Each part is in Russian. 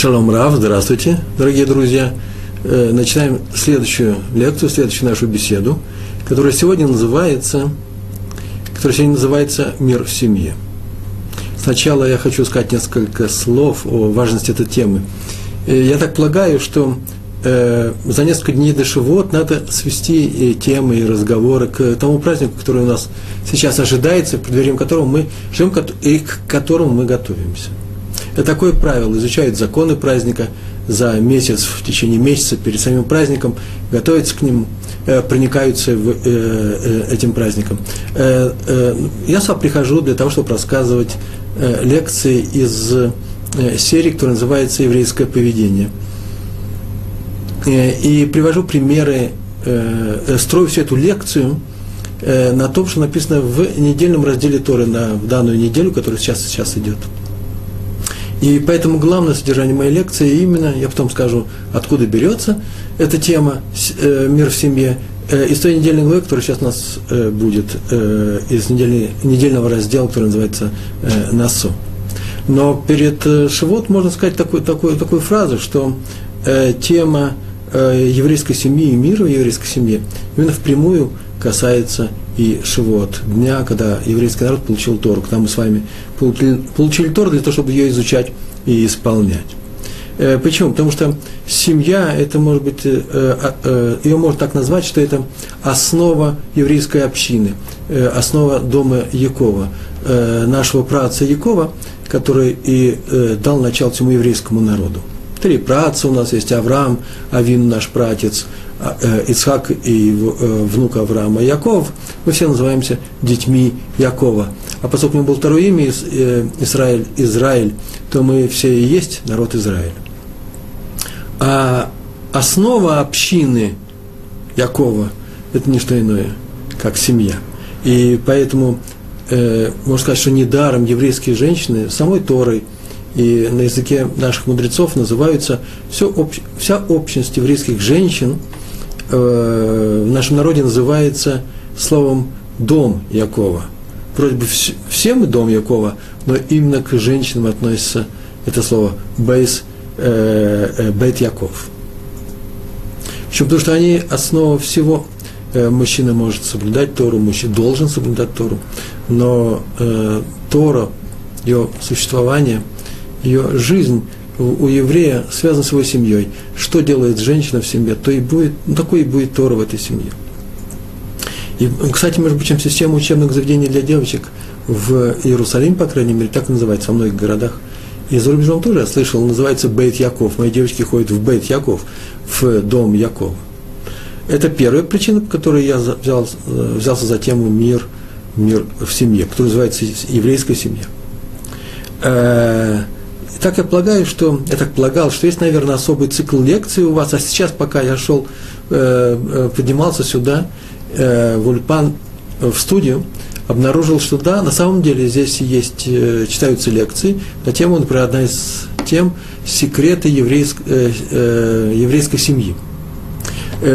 Шалом Рав, здравствуйте, дорогие друзья. Э, начинаем следующую лекцию, следующую нашу беседу, которая сегодня называется, которая сегодня называется «Мир в семье». Сначала я хочу сказать несколько слов о важности этой темы. Э, я так полагаю, что э, за несколько дней до Шивот надо свести темы и разговоры к тому празднику, который у нас сейчас ожидается, преддверием которого мы живем и к которому мы готовимся. Это такое правило, изучают законы праздника за месяц, в течение месяца перед самим праздником, готовятся к ним, э, проникаются в, э, э, этим праздником. Я сам прихожу для того, чтобы рассказывать лекции из серии, которая называется «Еврейское поведение». И привожу примеры, строю всю эту лекцию на том, что написано в недельном разделе Торы на в данную неделю, которая сейчас, сейчас идет. И поэтому главное содержание моей лекции именно, я потом скажу, откуда берется эта тема э, «Мир в семье», э, из той недельной главы, которая сейчас у нас э, будет, из недельной, недельного раздела, который называется «Насу». Но перед Шивот можно сказать такую, такую, такую фразу, что тема еврейской семьи и мира в еврейской семье именно впрямую касается и Шивот, дня, когда еврейский народ получил Тору. К нам мы с вами получили, получили Тору для того, чтобы ее изучать и исполнять. Э, почему? Потому что семья, это может быть, э, э, ее можно так назвать, что это основа еврейской общины, основа дома Якова, нашего праца Якова, который и дал начало всему еврейскому народу. Три праца у нас есть, Авраам, Авин наш пратец, а, э, Ицхак и э, внук Авраама Яков, мы все называемся детьми Якова. А поскольку у него было второе имя э, Израиль, Израиль, то мы все и есть народ Израиля. А основа общины Якова – это не что иное, как семья. И поэтому э, можно сказать, что недаром еврейские женщины самой Торой и на языке наших мудрецов называются все, об, вся общность еврейских женщин – э, в нашем народе называется словом «дом Якова». Вроде бы все мы дом Якова, но именно к женщинам относится это слово «бейс», э, э, «бейт Яков». Почему? Потому что они основа всего. Э, мужчина может соблюдать Тору, мужчина должен соблюдать Тору, но э, Тора, ее существование, ее жизнь – у еврея связан с его семьей. Что делает женщина в семье, то и будет, ну, такой и будет Тора в этой семье. И, кстати, между прочим, система учебных заведений для девочек в Иерусалиме, по крайней мере, так называется во многих городах. И за рубежом тоже я слышал, называется Бейт Яков. Мои девочки ходят в Бейт Яков, в дом Якова. Это первая причина, по которой я взял, взялся за тему мир, мир в семье, которая называется еврейская семья. Э, так я полагаю, что, я так полагал, что есть, наверное, особый цикл лекций у вас, а сейчас, пока я шел, э, э, поднимался сюда, э, в Ульпан, в студию, обнаружил, что да, на самом деле здесь есть, читаются лекции на тему, например, одна из тем секреты еврейск, еврейской семьи.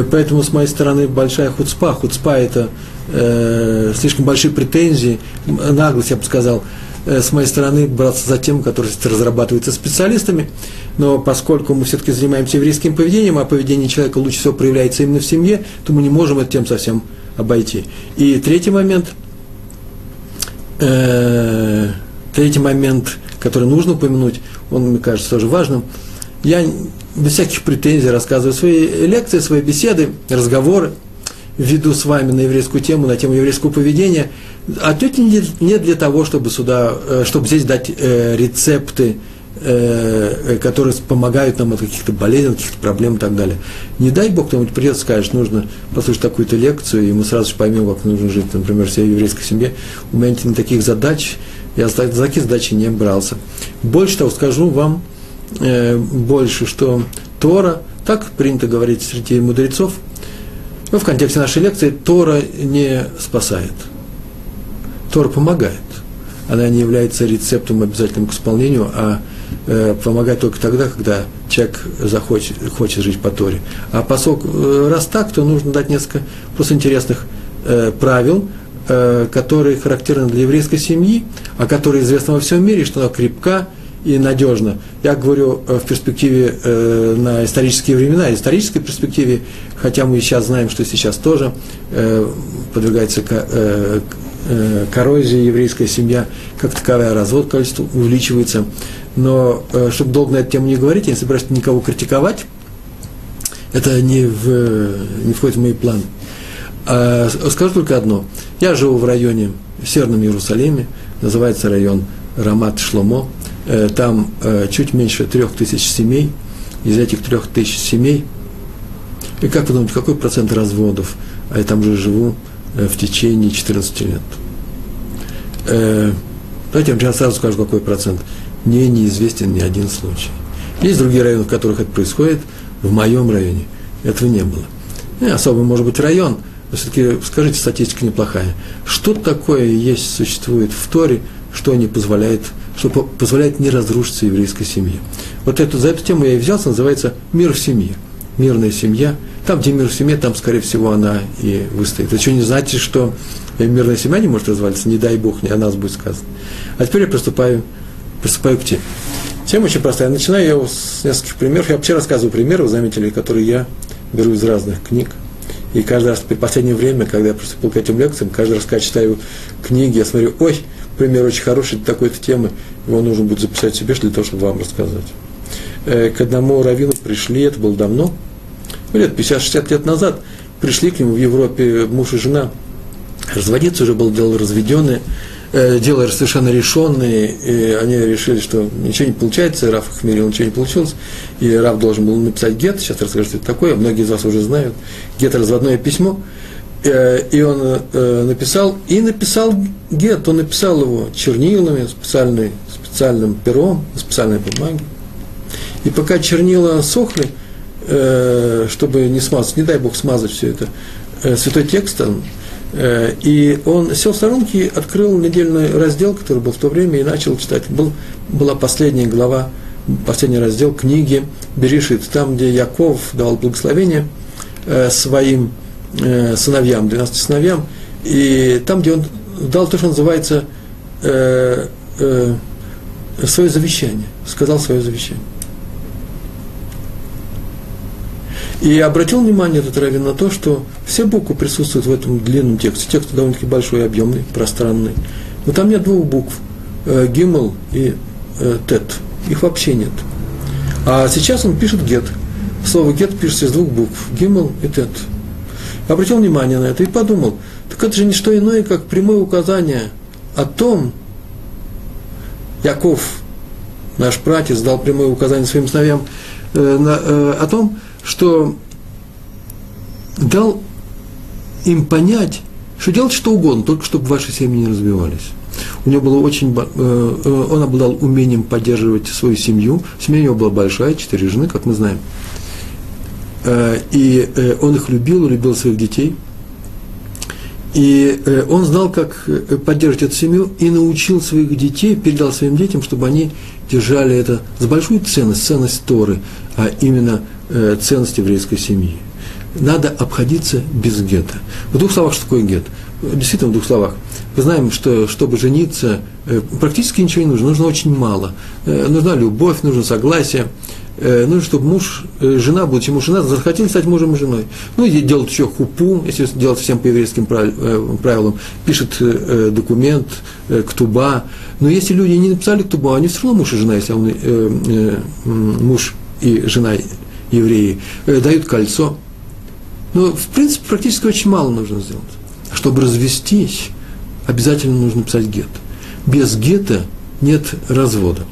Поэтому с моей стороны большая хуцпа. Хуцпа – это э, слишком большие претензии, наглость, я бы сказал – с моей стороны браться за тему, которая разрабатывается специалистами, но поскольку мы все-таки занимаемся еврейским поведением, а поведение человека лучше всего проявляется именно в семье, то мы не можем эту тему совсем обойти. И третий момент, э, третий момент, который нужно упомянуть, он, мне кажется, тоже важным. Я без всяких претензий рассказываю свои лекции, свои беседы, разговоры, веду с вами на еврейскую тему, на тему еврейского поведения – Отнюдь не для того, чтобы сюда, э, чтобы здесь дать э, рецепты, э, которые помогают нам от каких-то болезней, от каких-то проблем и так далее. Не дай Бог кто-нибудь придет, скажет, нужно послушать такую-то лекцию, и мы сразу же поймем, как нужно жить, например, в своей еврейской семье. У меня нет таких задач, я за такие задачи не брался. Больше того, скажу вам больше, что Тора, так принято говорить среди мудрецов, но в контексте нашей лекции Тора не спасает – Тора помогает. Она не является рецептом обязательным к исполнению, а э, помогает только тогда, когда человек захочет, хочет жить по Торе. А поскольку э, раз так, то нужно дать несколько просто интересных э, правил, э, которые характерны для еврейской семьи, а которые известны во всем мире, что она крепка и надежно. Я говорю э, в перспективе э, на исторические времена, исторической перспективе, хотя мы сейчас знаем, что сейчас тоже э, подвергается к, э, э, коррозии еврейская семья, как таковая развод количество увеличивается. Но э, чтобы долго на эту тему не говорить, я не собираюсь никого критиковать, это не, в, не входит в мои планы. А, скажу только одно. Я живу в районе, в Северном Иерусалиме, называется район Рамат Шломо. Э, там э, чуть меньше трех тысяч семей. Из этих трех тысяч семей, и как вы думаете, какой процент разводов? А я там же живу э, в течение 14 лет. Давайте я вам сразу скажу, какой процент. Мне неизвестен ни один случай. Есть другие районы, в которых это происходит – в моем районе этого не было. И особо, может быть, район, но все-таки скажите, статистика неплохая. Что такое есть, существует в Торе, что не позволяет, что позволяет не разрушиться еврейской семье? Вот эту, за эту тему я и взялся, называется «Мир в семье». Мирная семья. Там, где мир в семье, там, скорее всего, она и выстоит. Это что, не значит, что мирная семья не может развалиться? Не дай Бог, не о нас будет сказано. А теперь я приступаю, приступаю к теме. Тема очень простая. Начинаю я с нескольких примеров. Я вообще рассказываю примеры, вы заметили, которые я беру из разных книг. И каждый раз, в последнее время, когда я приступил к этим лекциям, каждый раз, когда читаю книги, я смотрю, ой, пример очень хороший такой-то темы, его нужно будет записать себе для того, чтобы вам рассказать. Э, к одному раввину пришли, это было давно, ну, лет 50-60 лет назад, пришли к нему в Европе муж и жена, разводиться уже было дело разведенное, Э, дело совершенно решенное, и они решили, что ничего не получается, Раф их мерил, ничего не получилось, и Раф должен был написать гет, сейчас расскажу, что это такое, многие из вас уже знают, гет – разводное письмо, и он э, написал, и написал гет, он написал его чернилами, специальной, специальным пером, специальной бумаге, и пока чернила сохли, чтобы не смазать, не дай Бог смазать все это, святой текст, Э, и он сел в сторонке, открыл недельный раздел, который был в то время, и начал читать. Был, была последняя глава, последний раздел книги Берешит, там, где Яков давал благословение э, своим э, сыновьям, 12 сыновьям, и там, где он дал то, что называется свое завещание, сказал свое завещание. И обратил внимание этот раввин на то, что все буквы присутствуют в этом длинном тексте. Текст довольно-таки большой, объемный, пространный. Но там нет двух букв. Э, гимл и э, тет. Их вообще нет. А сейчас он пишет гет. Слово гет пишется из двух букв. Гимл и тет. Обратил внимание на это и подумал, так это же не что иное, как прямое указание о том, Яков, наш братец, дал прямое указание своим сыновьям э, на, э, о том, что дал им понять, что делать что угодно, только чтобы ваши семьи не разбивались. У него было очень, э, э, он обладал умением поддерживать свою семью. Семья у него была большая, четыре жены, как мы знаем. Э, и он их любил, любил своих детей. И он знал, как поддерживать эту семью, и научил своих детей, передал своим детям, чтобы они держали это за большую ценность, ценность Торы, а именно э, ценность еврейской семьи. Надо обходиться без гетто. В двух словах, что такое гет? Действительно, в двух словах. Мы знаем, что чтобы жениться, э, практически ничего не нужно, нужно очень мало. Э, нужна любовь, нужно согласие. Э, нужно, чтобы муж, э, жена, будучи муж жена, захотели стать мужем и женой. Ну, и делать еще хупу, если делать всем по еврейским э, правилам, пишет документ, э, ктуба. Но если люди не написали ктубу, они все равно муж и жена, если он э, э, муж и жена евреи, э, дают кольцо. Но, в принципе, практически очень мало нужно сделать. Чтобы развестись, обязательно нужно писать гет. Без гета нет развода.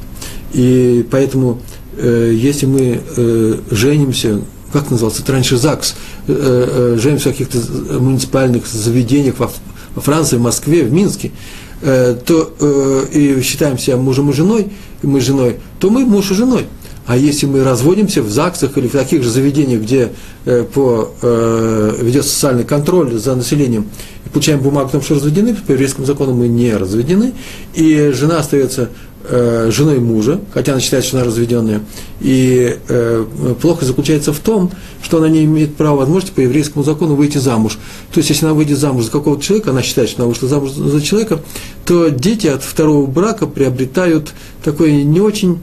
И поэтому, э, если мы э, женимся, как назывался это раньше ЗАГС, э, э, женимся в каких-то муниципальных заведениях во, во Франции, в Москве, в Минске, э, то э, и считаем себя мужем и женой, и мы женой, то мы муж и женой. А если мы разводимся в ЗАГСах или в таких же заведениях, где э, по, э, ведется социальный контроль за населением, и получаем бумагу о том, что разведены, по еврейскому закону мы не разведены, и жена остается э, женой мужа, хотя она считает, что она разведенная, и э, плохо заключается в том, что она не имеет права возможности по еврейскому закону выйти замуж. То есть, если она выйдет замуж за какого-то человека, она считает, что она вышла замуж за человека, то дети от второго брака приобретают такой не очень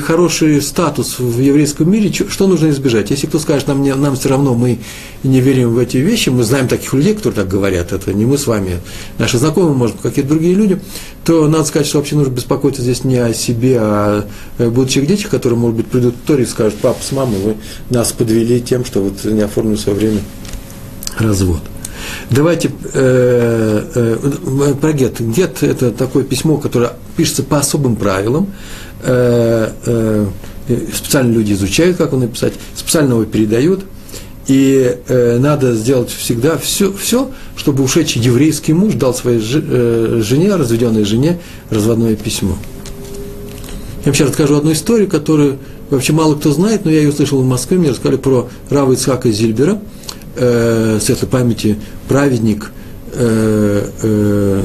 хороший статус в еврейском мире, что нужно избежать? Если кто скажет, нам, нам все равно, мы не верим в эти вещи, мы знаем таких людей, которые так говорят, это не мы с вами, наши знакомые, может, какие-то другие люди, то надо сказать, что вообще нужно беспокоиться здесь не о себе, а о будущих детях, которые, может быть, придут в Торе и скажут, папа с мамой, вы нас подвели тем, что вот не оформили в свое время развод. Давайте э, э, про гет. Гет – это такое письмо, которое пишется по особым правилам. Э, э, специально люди изучают, как его написать, специально его передают. И э, надо сделать всегда все, все, чтобы ушедший еврейский муж дал своей э, жене, разведенной жене, разводное письмо. Я вообще расскажу одну историю, которую вообще мало кто знает, но я ее услышал в Москве. Мне рассказали про Рава Ицхака Зильбера, э, светлой памяти, праведник, э, э,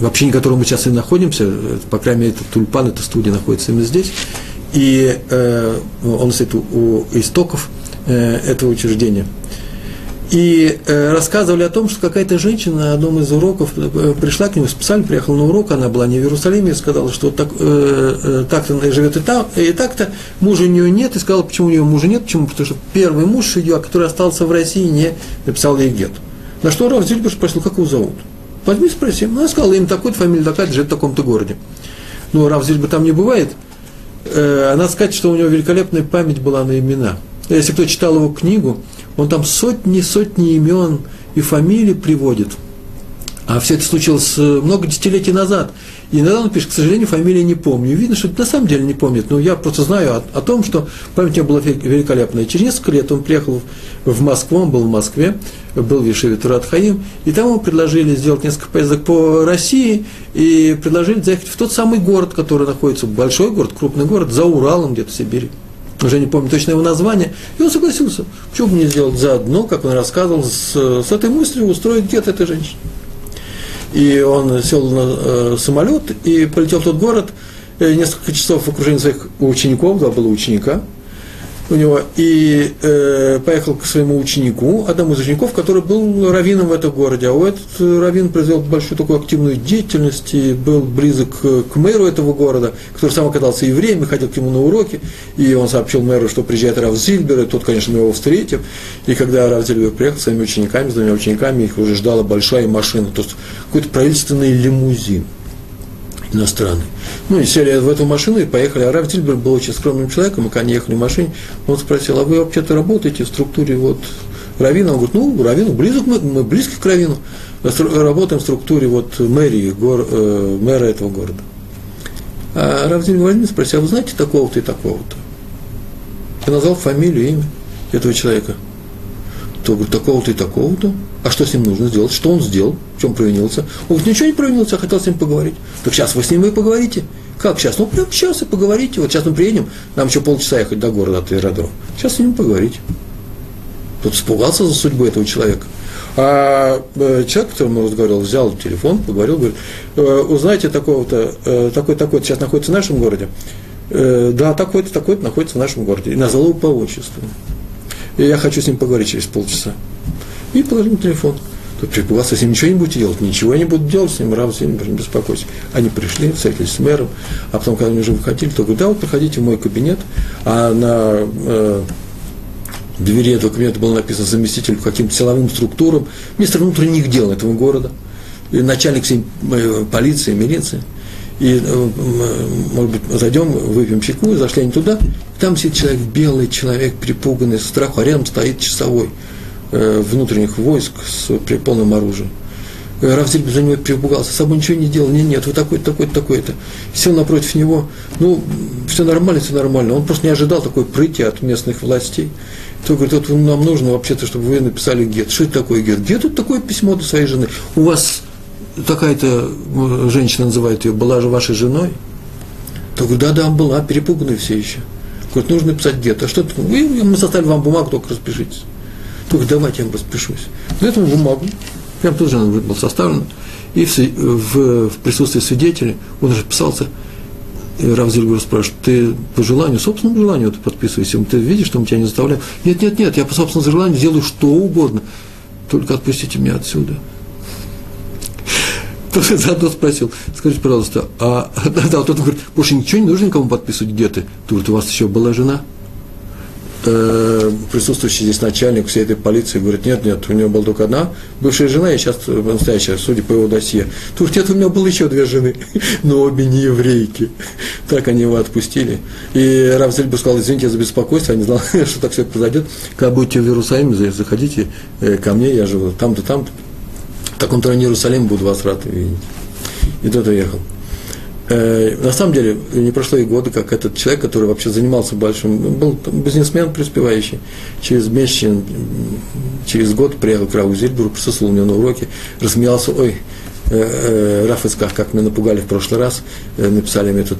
в общине котором мы сейчас и находимся, по крайней мере, этот тульпан, эта студия находится именно здесь, и э, он стоит у, у истоков э, этого учреждения. И э, рассказывали о том, что какая-то женщина на одном из уроков э, пришла к нему, специально приехала на урок, она была не в Иерусалиме, и сказала, что так, э, э, так-то живет и, там, и так-то, мужа у нее нет, и сказала, почему у нее мужа нет, почему, потому что первый муж ее, который остался в России, не написал ей гет. На что Раф Зильбер спросил, как его зовут? Возьми, спроси. Ну, я сказал, им такой-то, фамилия такая-то, живет в таком-то городе. Ну, Рав здесь бы там не бывает. Э, надо сказать, что у него великолепная память была на имена. Если кто читал его книгу, он там сотни-сотни имен и фамилий приводит. А все это случилось э, много десятилетий назад. И иногда он пишет, к сожалению, фамилии не помню. И видно, что на самом деле не помнит. Но я просто знаю о, о том, что память у него была великолепная. Через несколько лет он приехал в Москву, он был в Москве, был в Ешеве Турат Хаим, и там ему предложили сделать несколько поездок по России, и предложили заехать в тот самый город, который находится, большой город, крупный город, за Уралом где-то в Сибири. Уже не помню точно его название. И он согласился. Почему бы не сделать заодно, как он рассказывал, с, с этой мыслью устроить где-то этой женщине и он сел на э, самолет и полетел в тот город, э, несколько часов в окружении своих учеников, два было ученика – у него, и э, поехал к своему ученику, одному из учеников, который был раввином в этом городе. А у этот раввин произвел большую такую активную деятельность и был близок к, к мэру этого города, который сам оказался евреем и ходил к нему на уроки. И он сообщил мэру, что приезжает Рав Зильбер, и тот, конечно, его встретил. И когда Рав Зильбер приехал с своими учениками, с двумя учениками, их уже ждала большая машина, то есть какой-то правительственный лимузин иностранный. Ну, и сели в эту машину и поехали. А Раф Тильбер был очень скромным человеком, и когда они ехали в машине, он спросил, а вы вообще-то работаете в структуре вот Равина? Он говорит, ну, Равину, близок, мы, мы близки к Равину, работаем в структуре вот мэрии, гор, э, мэра этого города. А Рав Тильбер возьми спросил, а вы знаете такого-то и такого-то? Я назвал фамилию, имя этого человека. То говорит, такого-то и такого-то. А что с ним нужно сделать? Что он сделал? В чем провинился? Он говорит, ничего не провинился, я хотел с ним поговорить. Так сейчас вы с ним и поговорите. Как сейчас? Ну, прямо сейчас и поговорите. Вот сейчас мы приедем, нам еще полчаса ехать до города от аэродрома. Сейчас с ним поговорить. Тут испугался за судьбу этого человека. А э, человек, с которым он разговаривал, взял телефон, поговорил, говорит, э, узнаете такого-то, э, такой-такой сейчас находится в нашем городе. Да, такой-то, такой-то находится в нашем городе. И назвал его по отчеству. И я хочу с ним поговорить через полчаса и положил телефон. Тут предполагался, с ним ничего не будете делать, ничего не буду делать с ним, Рав с ним, не беспокойся. Они пришли, встретились с мэром, а потом, когда они уже выходили, то говорят, да, вот проходите в мой кабинет, а на э, двери этого кабинета было написано заместитель каким-то силовым структурам, министр внутренних дел этого города, и начальник всей э, полиции, милиции. И, э, может быть, зайдем, выпьем чайку, зашли они туда, там сидит человек, белый человек, перепуганный, с страху, а рядом стоит часовой – внутренних войск с при полным оружием. Э, Равзель за него перепугался, с собой ничего не делал, нет, нет, вы такой-то, такой-то, такой-то. Сел напротив него, ну, все нормально, все нормально. Он просто не ожидал такой прыти от местных властей. То говорит, вот нам нужно вообще-то, чтобы вы написали гет. Что это такое гет? Гет – это такое письмо до своей жены. У вас такая-то женщина называет ее, была же вашей женой? То говорит, да-да, была, перепуганная все еще. Говорит, нужно написать где-то. А что это? Вы, мы составили вам бумагу, только распишитесь. Только давайте я вам распишусь. На этому бумагу, прям тут же она была составлена, и в, в, в присутствии свидетелей он расписался, и Рав спрашивает, ты по желанию, собственному желанию ты подписываешься, ты видишь, что мы тебя не заставляем? Нет, нет, нет, я по собственному желанию делаю что угодно, только отпустите меня отсюда. Тоже заодно спросил, скажите, пожалуйста, а да, да, тот говорит, больше ничего не нужно никому подписывать, где ты? Ты у вас еще была жена? Э, присутствующий здесь начальник всей этой полиции говорит, нет, нет, у него была только одна бывшая жена, и сейчас настоящая, судя по его досье. Тут нет, у меня было еще две жены, но обе не еврейки. Так они его отпустили. И Рав Зельбу сказал, извините за беспокойство, я не знал, что так все произойдет. Когда будете в Иерусалиме, заходите э, ко мне, я живу там-то, там-то в таком-то районе Иерусалима буду вас рад видеть. И тот уехал. Э, на самом деле, не прошло и года, как этот человек, который вообще занимался большим, был бизнесмен преуспевающий, через месяц, через год приехал к Раву Зильберу, присутствовал у него на уроке, рассмеялся, ой, э, э, Раф как меня напугали в прошлый раз, написали мне этот,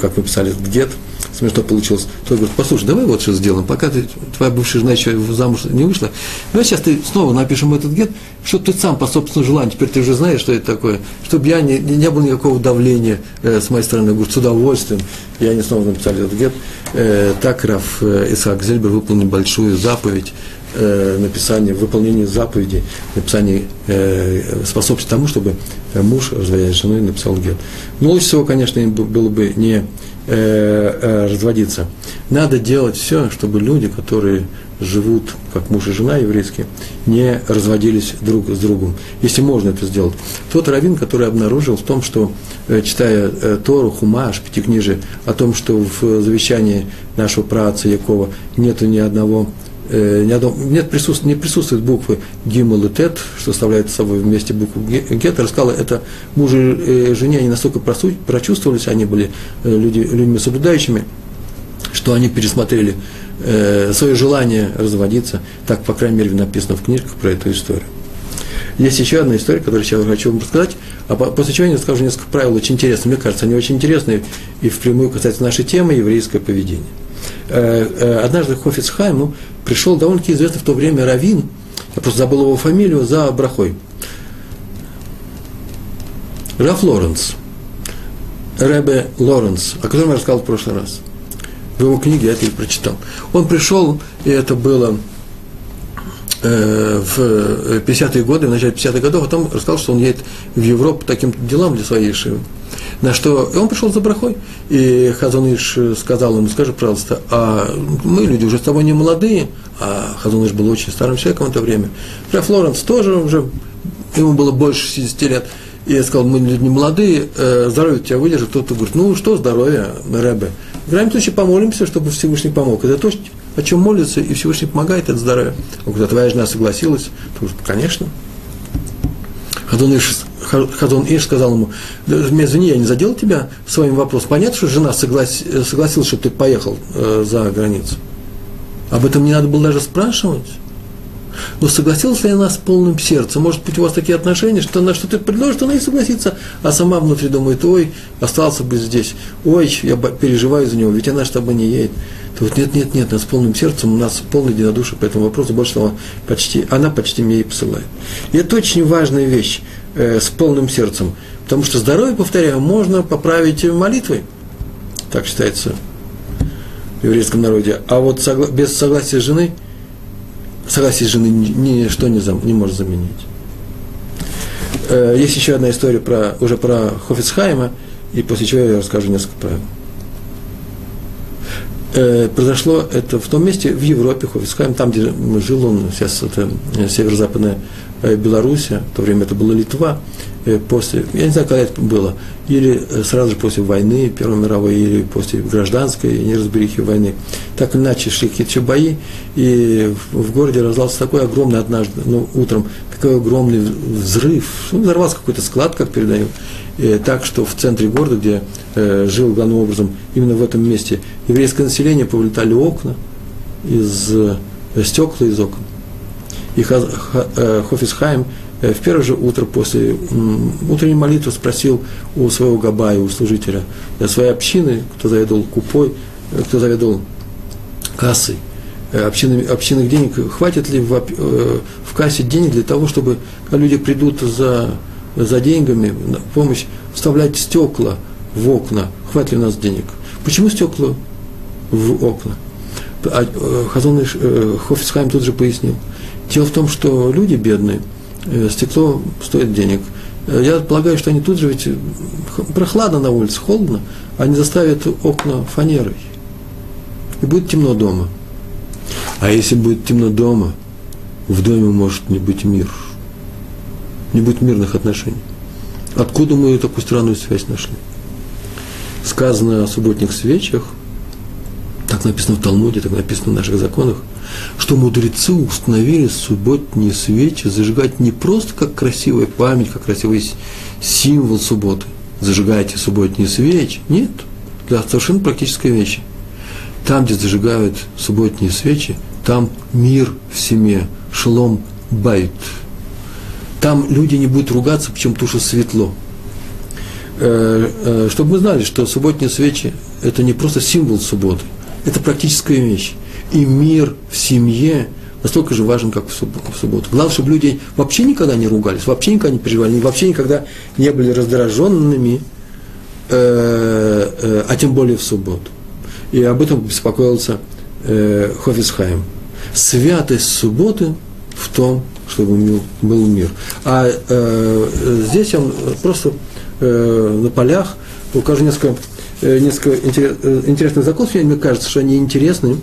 как мы писали этот гет, смешно получилось. Тот говорит, послушай, давай вот что сделаем, пока ты, твоя бывшая жена еще замуж не вышла, давай сейчас ты снова напишем этот гет, чтобы ты сам по собственному желанию, теперь ты уже знаешь, что это такое, чтобы я не, не было никакого давления э, с моей стороны, говорю, с удовольствием, и они снова написали этот гет. Э, так Раф э, Исаак Зельбер выполнил большую заповедь, э, написание, выполнение заповеди, написание э, способствует тому, чтобы муж, разводясь с женой, написал гет. Но лучше всего, конечно, было бы не Э, э, разводиться. Надо делать все, чтобы люди, которые живут как муж и жена еврейские, не разводились друг с другом. Если можно это сделать. Тот раввин, который обнаружил в том, что, э, читая Тору, Хумаш, Пятикнижие, о том, что в завещании нашего праотца Якова нету ни одного э, ни одно, нет присутствует, не присутствует буквы Гимл и Тет, что составляет собой вместе букву Гет, рассказала, это мужу и жене, они настолько прочувствовались, они были э, люди, людьми соблюдающими, что они пересмотрели э, свое желание разводиться. Так, по крайней мере, написано в книжках про эту историю. Есть еще одна история, которую я хочу вам рассказать, а после чего я расскажу несколько правил очень интересных. Мне кажется, они очень интересные и впрямую касаются нашей темы еврейское поведение. Э, э, однажды Хофиц Хайму пришел довольно-таки известный в то время Равин, я просто забыл его фамилию, за Брахой. Раф Лоренс, Ребе Лоренс, о котором я рассказал в прошлый раз. В его книге я это и прочитал. Он пришел, и это было э, в 50-е годы, в начале 50-х годов, а потом рассказал, что он едет в Европу таким делам для своей шивы. На что и он пришел за брахой, и Хазуныш сказал ему, скажи, пожалуйста, а мы люди уже с тобой не молодые, а Хазуныш был очень старым человеком в это время. Раф Флоренс тоже уже, ему было больше 60 лет, и я сказал, мы люди не молодые, э, здоровье тебя выдержит. Кто-то говорит, ну что здоровье, Рэбе. В крайнем случае помолимся, чтобы Всевышний помог. Это то, о чем молится, и Всевышний помогает, это здоровье. Он говорит, а твоя жена согласилась? Ты говоришь, конечно. Хазон Иш, Хазон Иш сказал ему, извини, я не задел тебя своим вопросом. Понятно, что жена соглас, согласилась, чтобы ты поехал э, за границу. Об этом не надо было даже спрашивать. Но согласилась ли она с полным сердцем? Может быть, у вас такие отношения, что она что-то предложит, она и согласится, а сама внутри думает, ой, остался бы здесь, ой, я переживаю за него, ведь она с тобой не едет. То вот нет, нет, нет, она с полным сердцем, у нас полное единодушие по этому вопросу, больше того, почти, она почти мне и посылает. И это очень важная вещь, э, с полным сердцем, потому что здоровье, повторяю, можно поправить молитвой, так считается в еврейском народе, а вот согла- без согласия жены – согласие жены ничто не, зам, не может заменить. Э, есть еще одна история про, уже про Хофицхайма, и после чего я расскажу несколько правил. Э, произошло это в том месте, в Европе, Хофицхайм, там, где жил он, сейчас это северо-западная Э, Белоруссия, в то время это была Литва, э, после, я не знаю, когда это было, или э, сразу же после войны Первой мировой, или после гражданской неразберихи войны. Так или иначе шли какие-то бои, и в городе раздался такой огромный однажды, ну, утром, такой огромный взрыв, ну, взорвался какой-то склад, как передаю, так что в центре города, где э, жил главным образом, именно в этом месте, еврейское население повылетали окна из э, стекла из окон. И э, Хофисхайм э, в первое же утро после утренней молитвы спросил у своего габая, у служителя, своей общины, кто заведовал купой, кто заведовал кассой, общинных, общинных денег, хватит ли в, в кассе денег для того, чтобы люди придут за, за деньгами, помощь, вставлять стекла в окна, хватит ли у нас денег? Почему стекла в окна? А Хазон Хофисхайм тут же пояснил. Дело в том, что люди бедные, стекло стоит денег – Э, я полагаю, что они тут же, ведь прохладно на улице, холодно, они заставят окна фанерой. И будет темно дома. А если будет темно дома, в доме может не быть мир. Не будет мирных отношений. Откуда мы такую странную связь нашли? Сказано о субботних свечах, так написано в Талмуде, так написано в наших законах – что мудрецы установили субботние свечи зажигать не просто как красивая память, как красивый символ субботы. Зажигайте субботние свечи. Нет, для совершенно практической вещи. Там, где зажигают субботние свечи, там мир в семье, шелом байт. Там люди не будут ругаться, почему туша светло. Э, э, чтобы мы знали, что субботние свечи – это не просто символ субботы, это практическая вещь и мир в семье настолько же важен, как в субботу. Главное, чтобы люди вообще никогда не ругались, вообще никогда не переживали, вообще никогда не были раздраженными, э, а тем более в субботу. И об этом беспокоился Хофисхайм. Святость субботы в том, чтобы был мир. А э, здесь он просто э, на полях укажу несколько, э, несколько интересных законов, мне кажется, что они интересны,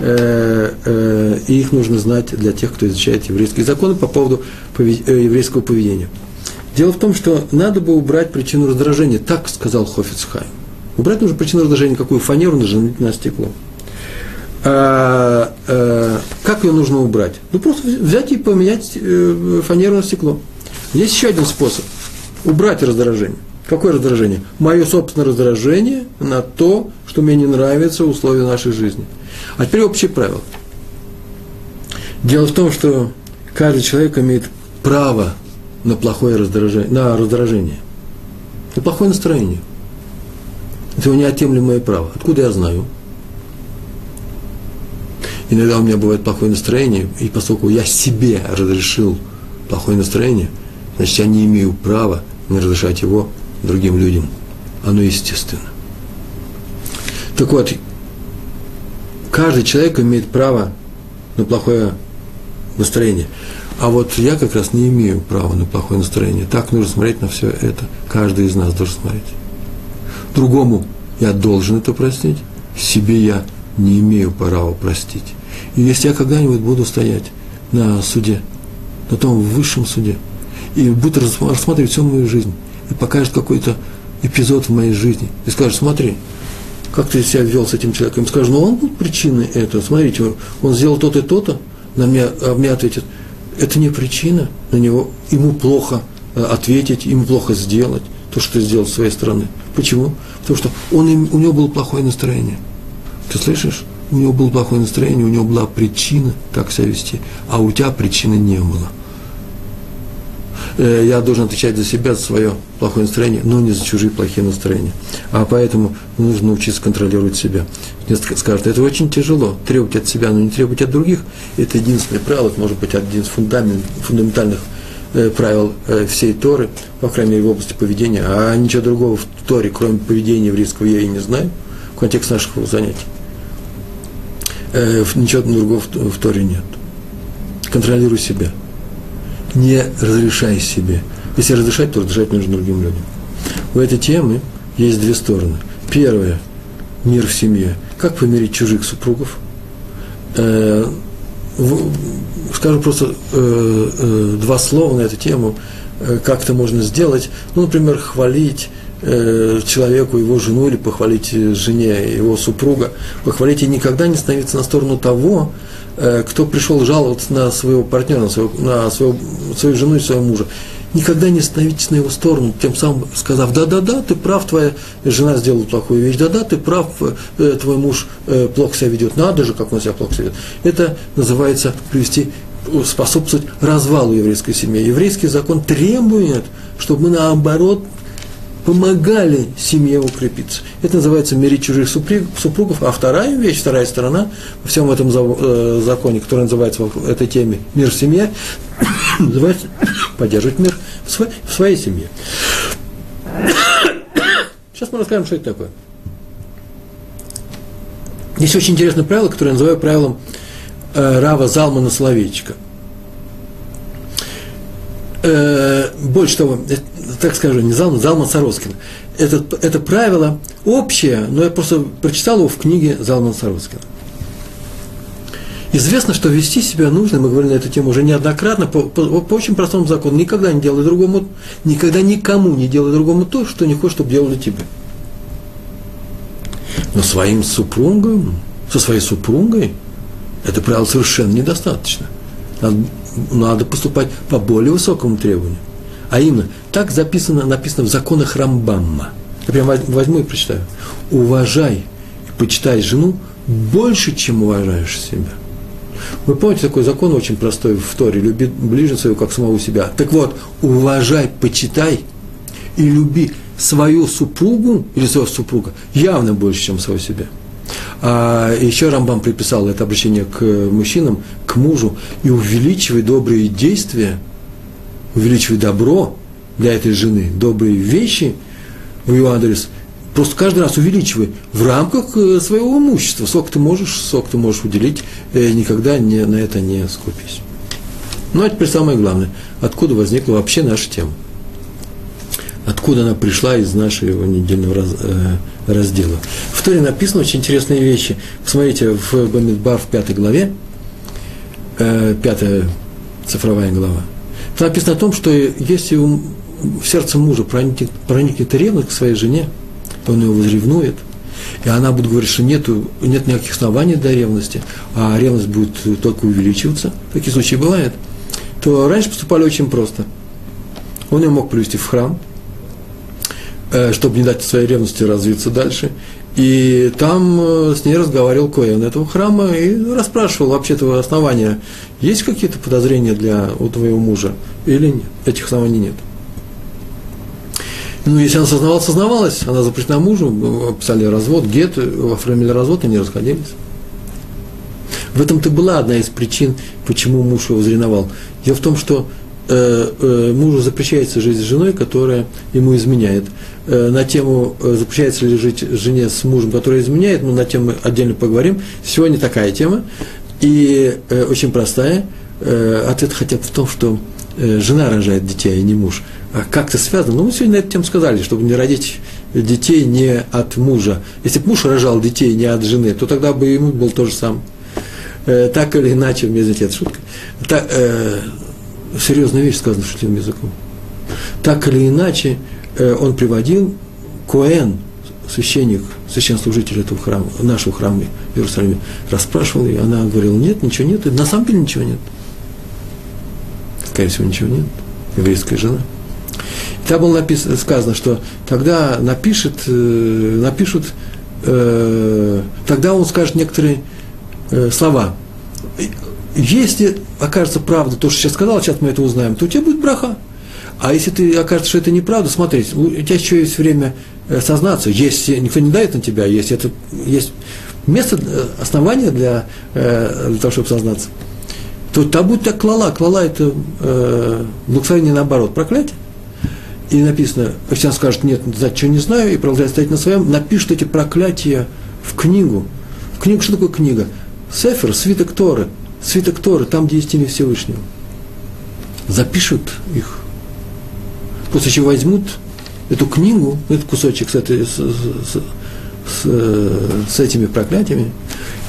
Э, э, и их нужно знать для тех, кто изучает еврейские законы по поводу э, еврейского поведения. Дело в том, что надо бы убрать причину раздражения, так сказал Хофицхайм. Убрать нужно причину раздражения, какую фанеру нажимать на стекло. А, а, как ее нужно убрать? Ну, просто взять и поменять фанеру на стекло. Есть еще один способ. Убрать раздражение. Какое раздражение? Мое собственное раздражение на то, что мне не нравятся условия нашей жизни – а теперь общее правило. Дело в том, что каждый человек имеет право на плохое раздражение, на раздражение, на плохое настроение. Это его неотъемлемое право. Откуда я знаю? Иногда у меня бывает плохое настроение, и поскольку я себе разрешил плохое настроение, значит, я не имею права не разрешать его другим людям. Оно естественно. Так вот, каждый человек имеет право на плохое настроение. А вот я как раз не имею права на плохое настроение. Так нужно смотреть на все это. Каждый из нас должен смотреть. Другому я должен это простить, себе я не имею права простить. И если я когда-нибудь буду стоять на суде, на том высшем суде, и буду рассматривать всю мою жизнь, и покажет какой-то эпизод в моей жизни, и скажет, смотри, как ты себя вел с этим человеком, скажешь, ну он был причиной этого, смотрите, он сделал то-то и то-то, на меня, а мне ответит, это не причина, на него, ему плохо э, ответить, ему плохо сделать то, что ты сделал с своей стороны. Почему? Потому что он, у него было плохое настроение. Ты слышишь? У него было плохое настроение, у него была причина так себя вести, а у тебя причины не было. Э, я должен отвечать за себя, за свое плохое настроение, но не за чужие плохие настроения. А поэтому нужно научиться контролировать себя. Мне скажут, это очень тяжело, требовать от себя, но не требовать от других. Это единственное правило, это может быть один из фундамент, фундаментальных э, правил э, всей Торы, по крайней мере, в области поведения, а ничего другого в Торе, кроме поведения еврейского, я и не знаю, в контексте наших занятий. Ничего другого в Торе нет. Контролируй себя – не разрешай себе. Если разрешать, то разрешать нужно другим людям. У этой темы есть две стороны. Первое – мир в семье. Как помирить чужих супругов? Э, скажу просто э, э, два слова на эту тему, как это можно сделать. Ну, например, хвалить человеку его жену или похвалить жене его супруга, похвалить и никогда не становиться на сторону того, Э, кто пришел жаловаться на своего партнера, на, своего, на своего, свою жену и своего мужа, никогда не становитесь на его сторону, тем самым сказав, да-да-да, ты прав, твоя жена сделала плохую вещь, да-да, ты прав, э, твой муж э, плохо себя ведет, надо же, как он себя плохо себя ведет. Это называется привести способствовать развалу еврейской семьи. Еврейский закон требует, чтобы мы наоборот помогали семье укрепиться. Это называется мирить чужих супругов. А вторая вещь, вторая сторона во всем этом э, законе, который называется в этой теме «Мир в семье», называется «Поддерживать мир в своей, в своей семье». Сейчас мы расскажем, что это такое. Есть очень интересное правило, которое я называю правилом э, Рава Залмана Соловейчика. Э, больше того, так скажу, не Залман, Залман Сороскин. Это, это правило общее, но я просто прочитал его в книге Залман Сороскина. Известно, что вести себя нужно, мы говорили на эту тему уже неоднократно, по, по, по очень простому закону. Никогда не делай другому, никогда никому не делай другому то, что не хочешь, чтобы делали тебе. Но своим супругом, со своей супругой, это правило совершенно недостаточно. Надо, надо поступать по более высокому требованию. А именно, так записано, написано в законах Рамбамма. Я прямо возьму и прочитаю. Уважай и почитай жену больше, чем уважаешь себя. Вы помните такой закон очень простой в Торе, люби ближнего своего, как самого себя. Так вот, уважай, почитай и люби свою супругу или своего супруга явно больше, чем своего себя. А еще Рамбам приписал это обращение к мужчинам, к мужу, и увеличивай добрые действия, увеличивай добро для этой жены, добрые вещи в ее адрес, просто каждый раз увеличивай в рамках э, своего имущества. Сколько ты можешь, сколько ты можешь уделить, э, никогда не, на это не скупись. Ну, а теперь самое главное, откуда возникла вообще наша тема откуда она пришла из нашего недельного раз, э, раздела. В Торе написаны очень интересные вещи. Посмотрите, в Бамидбар в пятой главе, э, пятая цифровая глава, там написано о том, что если в сердце мужа проникнет, проникнет ревность к своей жене, то он ее возревнует, и она будет говорить, что нету, нет никаких оснований для ревности, а ревность будет только увеличиваться, такие случаи бывают, то раньше поступали очень просто. Он ее мог привести в храм, Э, чтобы не дать своей ревности развиться дальше. И там э, с ней разговаривал Коэн этого храма и расспрашивал вообще-то основания, есть какие-то подозрения для у твоего мужа или нет? Этих оснований нет. Ну, если она сознавалась, сознавалась, она запрещена мужу, писали развод, гет, оформили развод, и не расходились. В этом-то была одна из причин, почему муж его возреновал. Дело в том, что э, э, мужу запрещается жить с женой, которая ему изменяет. Э, на тему, э, запрещается ли жить жене с мужем, который изменяет, но на тему отдельно поговорим. Сегодня такая тема, и э, очень простая. Ответ хотя бы в том, что жена рожает детей, а не муж. А как это связано? Ну, мы сегодня на эту тему сказали, чтобы не родить детей не от мужа. Если бы муж рожал детей не от жены, то тогда бы ему был то же самое. Так или иначе, извините, это шутка. Так, э, серьезная вещь сказана шутливым языком. Так или иначе, он приводил Коэн, священник, священслужитель этого храма, нашего храма в Иерусалиме, расспрашивал ее, она говорила, нет, ничего нет, и на самом деле ничего нет. Скорее всего, ничего нет. Еврейская жена. И там было написано, сказано, что тогда напишет, э, напишут, э, тогда он скажет некоторые э, слова. Если окажется правда то, что сейчас сказал, сейчас мы это узнаем, то у тебя будет браха. А если ты окажется, что это неправда, смотри, у тебя еще есть время э, сознаться, есть, никто не дает на тебя, есть, это, есть место, э, основание для, э, для того, чтобы сознаться, то там будет так клала. Клала – это э, благословение наоборот, проклятие. И написано, он скажет, нет, значит, что не знаю, и продолжает стоять на своем, напишет эти проклятия в книгу. В книгу, что такое книга? Сефер, свиток Торы. Свиток Торы, там, где есть имя Всевышнего. Запишут их после чего возьмут эту книгу, этот кусочек с, этой, с, с, с, с этими проклятиями,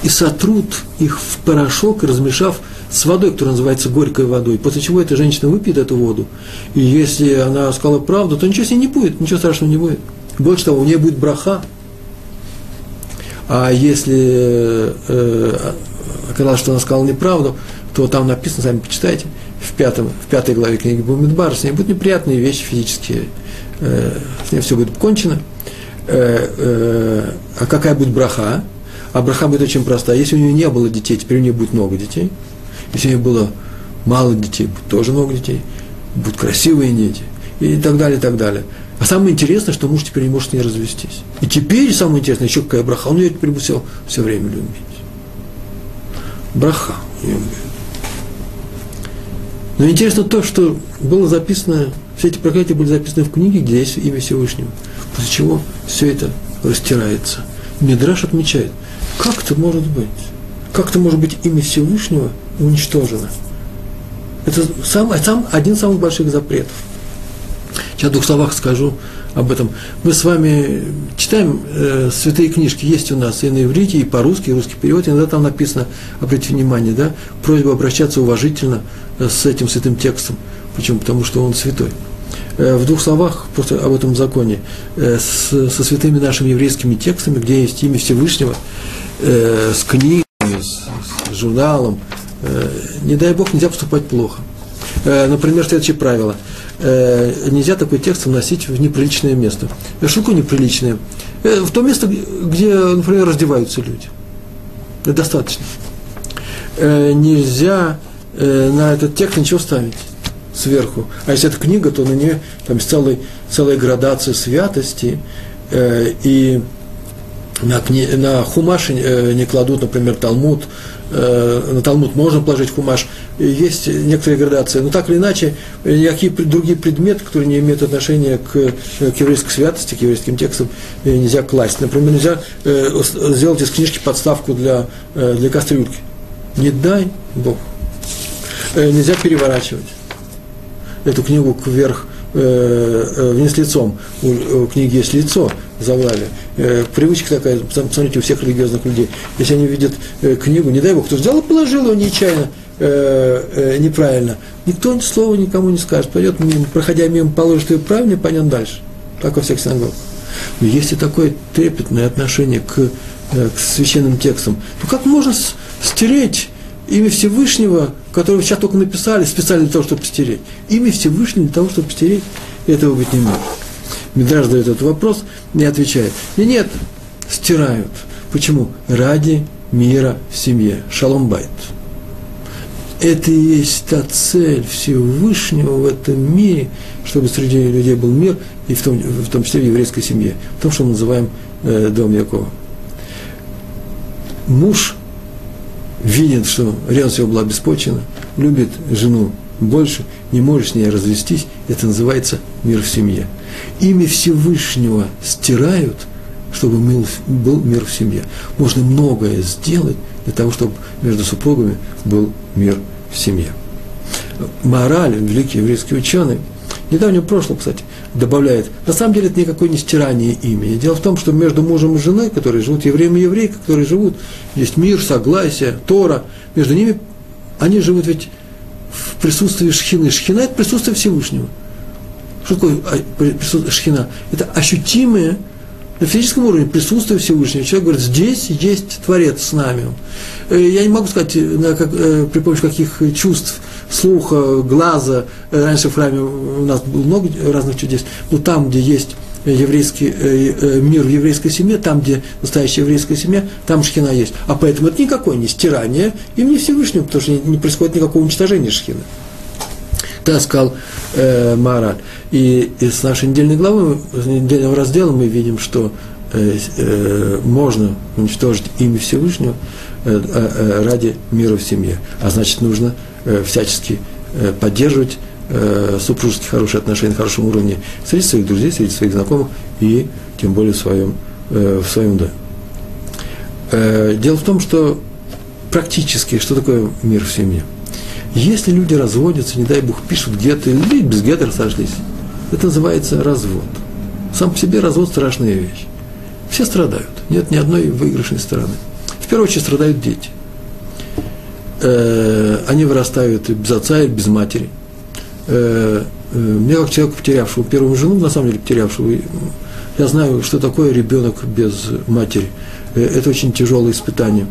и сотрут их в порошок, размешав с водой, которая называется горькой водой, после чего эта женщина выпьет эту воду, и если она сказала правду, то ничего с ней не будет, ничего страшного не будет. Больше того, у нее будет браха. А если э, оказалось, что она сказала неправду, то там написано, сами почитайте, в, пятом, в пятой главе книги Бумидбар, с ней будут неприятные вещи физические, э, с ней все будет кончено. Э, э, а какая будет браха? А браха будет очень простая. Если у нее не было детей, теперь у нее будет много детей. Если у нее было мало детей, будет тоже много детей. Будут красивые дети. И так далее, и так далее. А самое интересное, что муж теперь не может с ней развестись. И теперь самое интересное, еще какая браха, он ее теперь будет все, все время любить. Браха. Но интересно то, что было записано, все эти проклятия были записаны в книге, где есть имя Всевышнего. После чего все это растирается. Мидраш отмечает, как это может быть? Как это может быть имя Всевышнего уничтожено? Это сам, сам, один из самых больших запретов. Сейчас в двух словах скажу об этом. Мы с вами читаем э, святые книжки, есть у нас и на иврите, и по-русски, и русский перевод, иногда там написано, обратите внимание, да, просьба обращаться уважительно э, с этим святым текстом. Почему? Потому что он святой. Э, в двух словах просто об этом законе. Э, с, со святыми нашими еврейскими текстами, где есть имя Всевышнего, э, с книгами, с, с журналом, э, не дай Бог, нельзя поступать плохо. Э, например, следующее правило – э, нельзя такой текст вносить в неприличное место. Э, такое неприличное? Э, в то место, где, например, раздеваются люди. Это достаточно. Э, нельзя э, на этот текст ничего ставить сверху. А если это книга, то на нее там есть целая, целая градация святости, э, и на, кни, на хумаш э, не кладут, например, Талмуд, э, на Талмуд можно положить хумаш, есть некоторые градации, но так или иначе, никакие другие предметы, которые не имеют отношения к, к еврейской святости, к еврейским текстам, э, нельзя класть. Например, нельзя сделать из книжки подставку для, для кастрюльки. Не дай Бог. Нельзя переворачивать эту книгу кверх вниз лицом. У, книги есть лицо. Э, привычка такая, посмотрите, у всех религиозных людей. Если они видят э, книгу, не дай Бог, кто взял и положил ее нечаянно, э, э, неправильно, никто ни слова никому не скажет, пойдет мимо, проходя мимо, положит ее правильно и пойдет дальше. Так во всех синагогах. Но есть и такое трепетное отношение к, э, к священным текстам. Ну как можно стереть имя Всевышнего, которое сейчас только написали, специально для того, чтобы стереть? Имя Всевышнего для того, чтобы стереть, этого быть не может. Мидраж задает этот вопрос и отвечает. И нет, стирают. Почему? Ради мира в семье. Шалом байт. Это и есть та цель Всевышнего в этом мире, чтобы среди людей был мир, и в том, в том числе в еврейской семье, в том, что мы называем э, дом Якова. Муж видит, что ревность его была беспочвена, любит жену больше, не может с ней развестись, это называется мир в семье. Имя Всевышнего стирают, чтобы был мир в семье. Можно многое сделать для того, чтобы между супругами был мир в семье. Мораль, великий еврейский ученый, в недавнем прошлом, кстати, добавляет, на самом деле это никакое не стирание имени. Дело в том, что между мужем и женой, которые живут, евреем и еврейкой, которые живут, есть мир, согласие, Тора, между ними они живут ведь в присутствии шхины. Шхина – это присутствие Всевышнего. Что такое а, шхина? Это ощутимое на физическом уровне присутствие Всевышнего. Человек говорит, здесь есть Творец с нами. Э, я не могу сказать, э, на как, э, при помощи каких чувств, слуха, глаза. Раньше в храме у нас было много разных чудес. Но там, где есть еврейский мир в еврейской семье, там, где настоящая еврейская семья, там шхина есть. А поэтому это никакое не стирание им не Всевышнего, потому что не происходит никакого уничтожения шхины. Так сказал э, Мараль. И из нашей недельной главы, из недельного раздела мы видим, что э, э, можно уничтожить имя Всевышнего э, э, ради мира в семье. А значит, нужно э, всячески э, поддерживать э, супружеские хорошие отношения на хорошем уровне среди своих друзей, среди своих знакомых и тем более в своем, э, в своем доме. Э, дело в том, что практически, что такое мир в семье? Если люди разводятся, не дай бог, пишут геты, или без гетто разошлись, это называется развод. Сам по себе развод – страшная вещь. Все страдают. Нет ни одной выигрышной стороны. В первую очередь страдают дети. Э, они вырастают без отца и без матери. Э, э, мне, как человеку, потерявшего первую жену, на самом деле потерявшего, я знаю, что такое ребенок без матери. Это очень тяжелое испытание.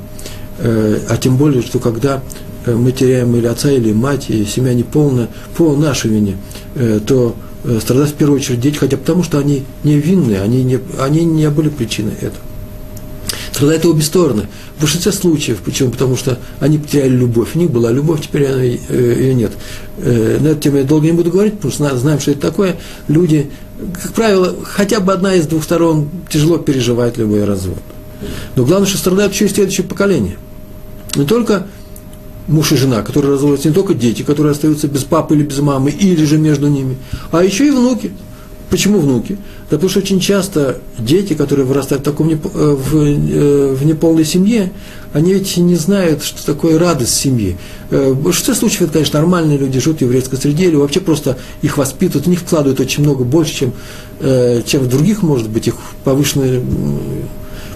А тем более, что когда мы теряем или отца, или мать, и семья неполная по нашей вине, то Э, страдают в первую очередь дети, хотя потому что они невинные, они не, они не были причиной этого. Страдают обе стороны. В большинстве случаев. Почему? Потому что они потеряли любовь. У них была любовь, теперь она, э, ее нет. Э, на эту тему я долго не буду говорить, потому что знаем, что это такое. Люди, как правило, хотя бы одна из двух сторон тяжело переживает любой развод. Но главное, что страдают еще и следующее поколение. Не только муж и жена, которые разводятся, не только дети, которые остаются без папы или без мамы, или же между ними, а еще и внуки – Почему внуки? Да потому что очень часто дети, которые вырастают в, таком, э, в, э, в неполной семье, они ведь не знают, что такое радость семьи. Э, в большинстве случаев это, конечно, нормальные люди, живут в еврейской среде, или вообще просто их воспитывают, в них вкладывают очень много больше, чем, чем в других, может быть, их повышенно,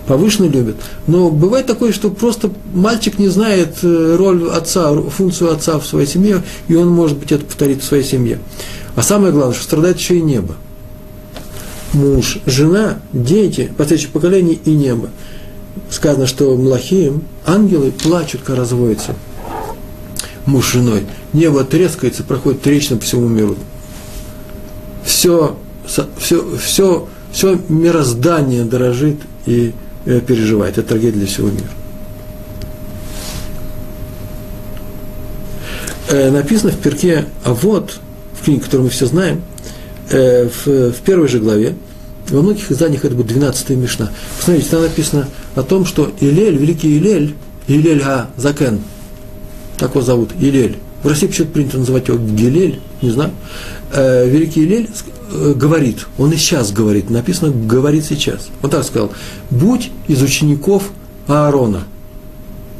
повышенно любят. Но бывает такое, что просто мальчик не знает роль отца, функцию отца в своей семье, и он, может быть, это повторит в своей семье. А самое главное, что страдает еще и небо муж, жена, дети, последующее поколение и небо. Сказано, что Млахим, ангелы плачут, когда разводятся муж с женой. Небо трескается, проходит трещина по всему миру. Все, все, все, все мироздание дорожит и э, переживает. Это трагедия для всего мира. Э, написано в перке «А вот», в книге, которую мы все знаем, э, в, первой же главе, во многих изданиях это будет 12 Мишна. Посмотрите, там написано о том, что Илель, великий Илель, Илель Га Закен, так его зовут, Илель. В России почему-то принято называть его Гилель, не знаю. Э, великий Илель говорит, он и сейчас говорит, написано «говорит сейчас». Он так сказал, «Будь из учеников Аарона,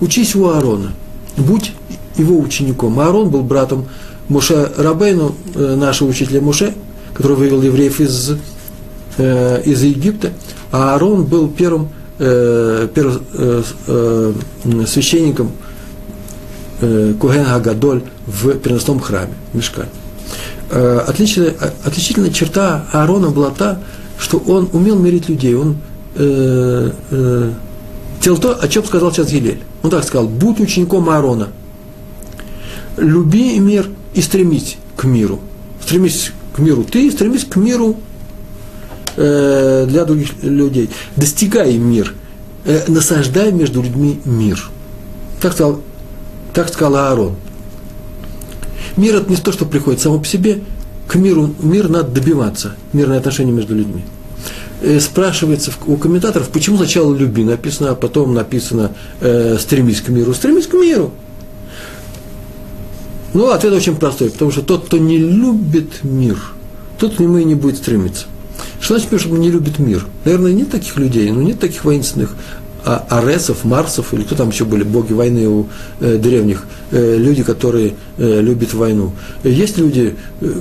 учись у Аарона, будь его учеником». Аарон был братом Муше Рабейну, э, нашего учителя Муше, который вывел евреев из, э, из Египта, а Аарон был первым, э, первым э, э, священником э, Куген Агадоль в переносном храме, в Мешкане. Э, отличительная, отличительная черта Аарона была та, что он умел мирить людей, он э, э, то, о чем сказал сейчас Елель. Он так сказал, будь учеником Аарона, люби мир и стремись к миру. Стремись к миру ты, стремись к миру э, для других людей. Достигай мир, э, насаждай между людьми мир. Так сказал, так сказал Аарон. Мир это не то, что приходит само по себе, к миру, мир надо добиваться, мирные отношения между людьми. Э, спрашивается у комментаторов, почему сначала люби написано, а потом написано э, стремись к миру. Стремись к миру. Ну, ответ очень простой, потому что тот, кто не любит мир, тот к нему и не будет стремиться. Что значит, что не любит мир? Наверное, нет таких людей, ну, нет таких воинственных а, аресов, марсов, или кто там еще были, боги войны у э, древних, э, люди, которые э, любят войну. Есть люди э,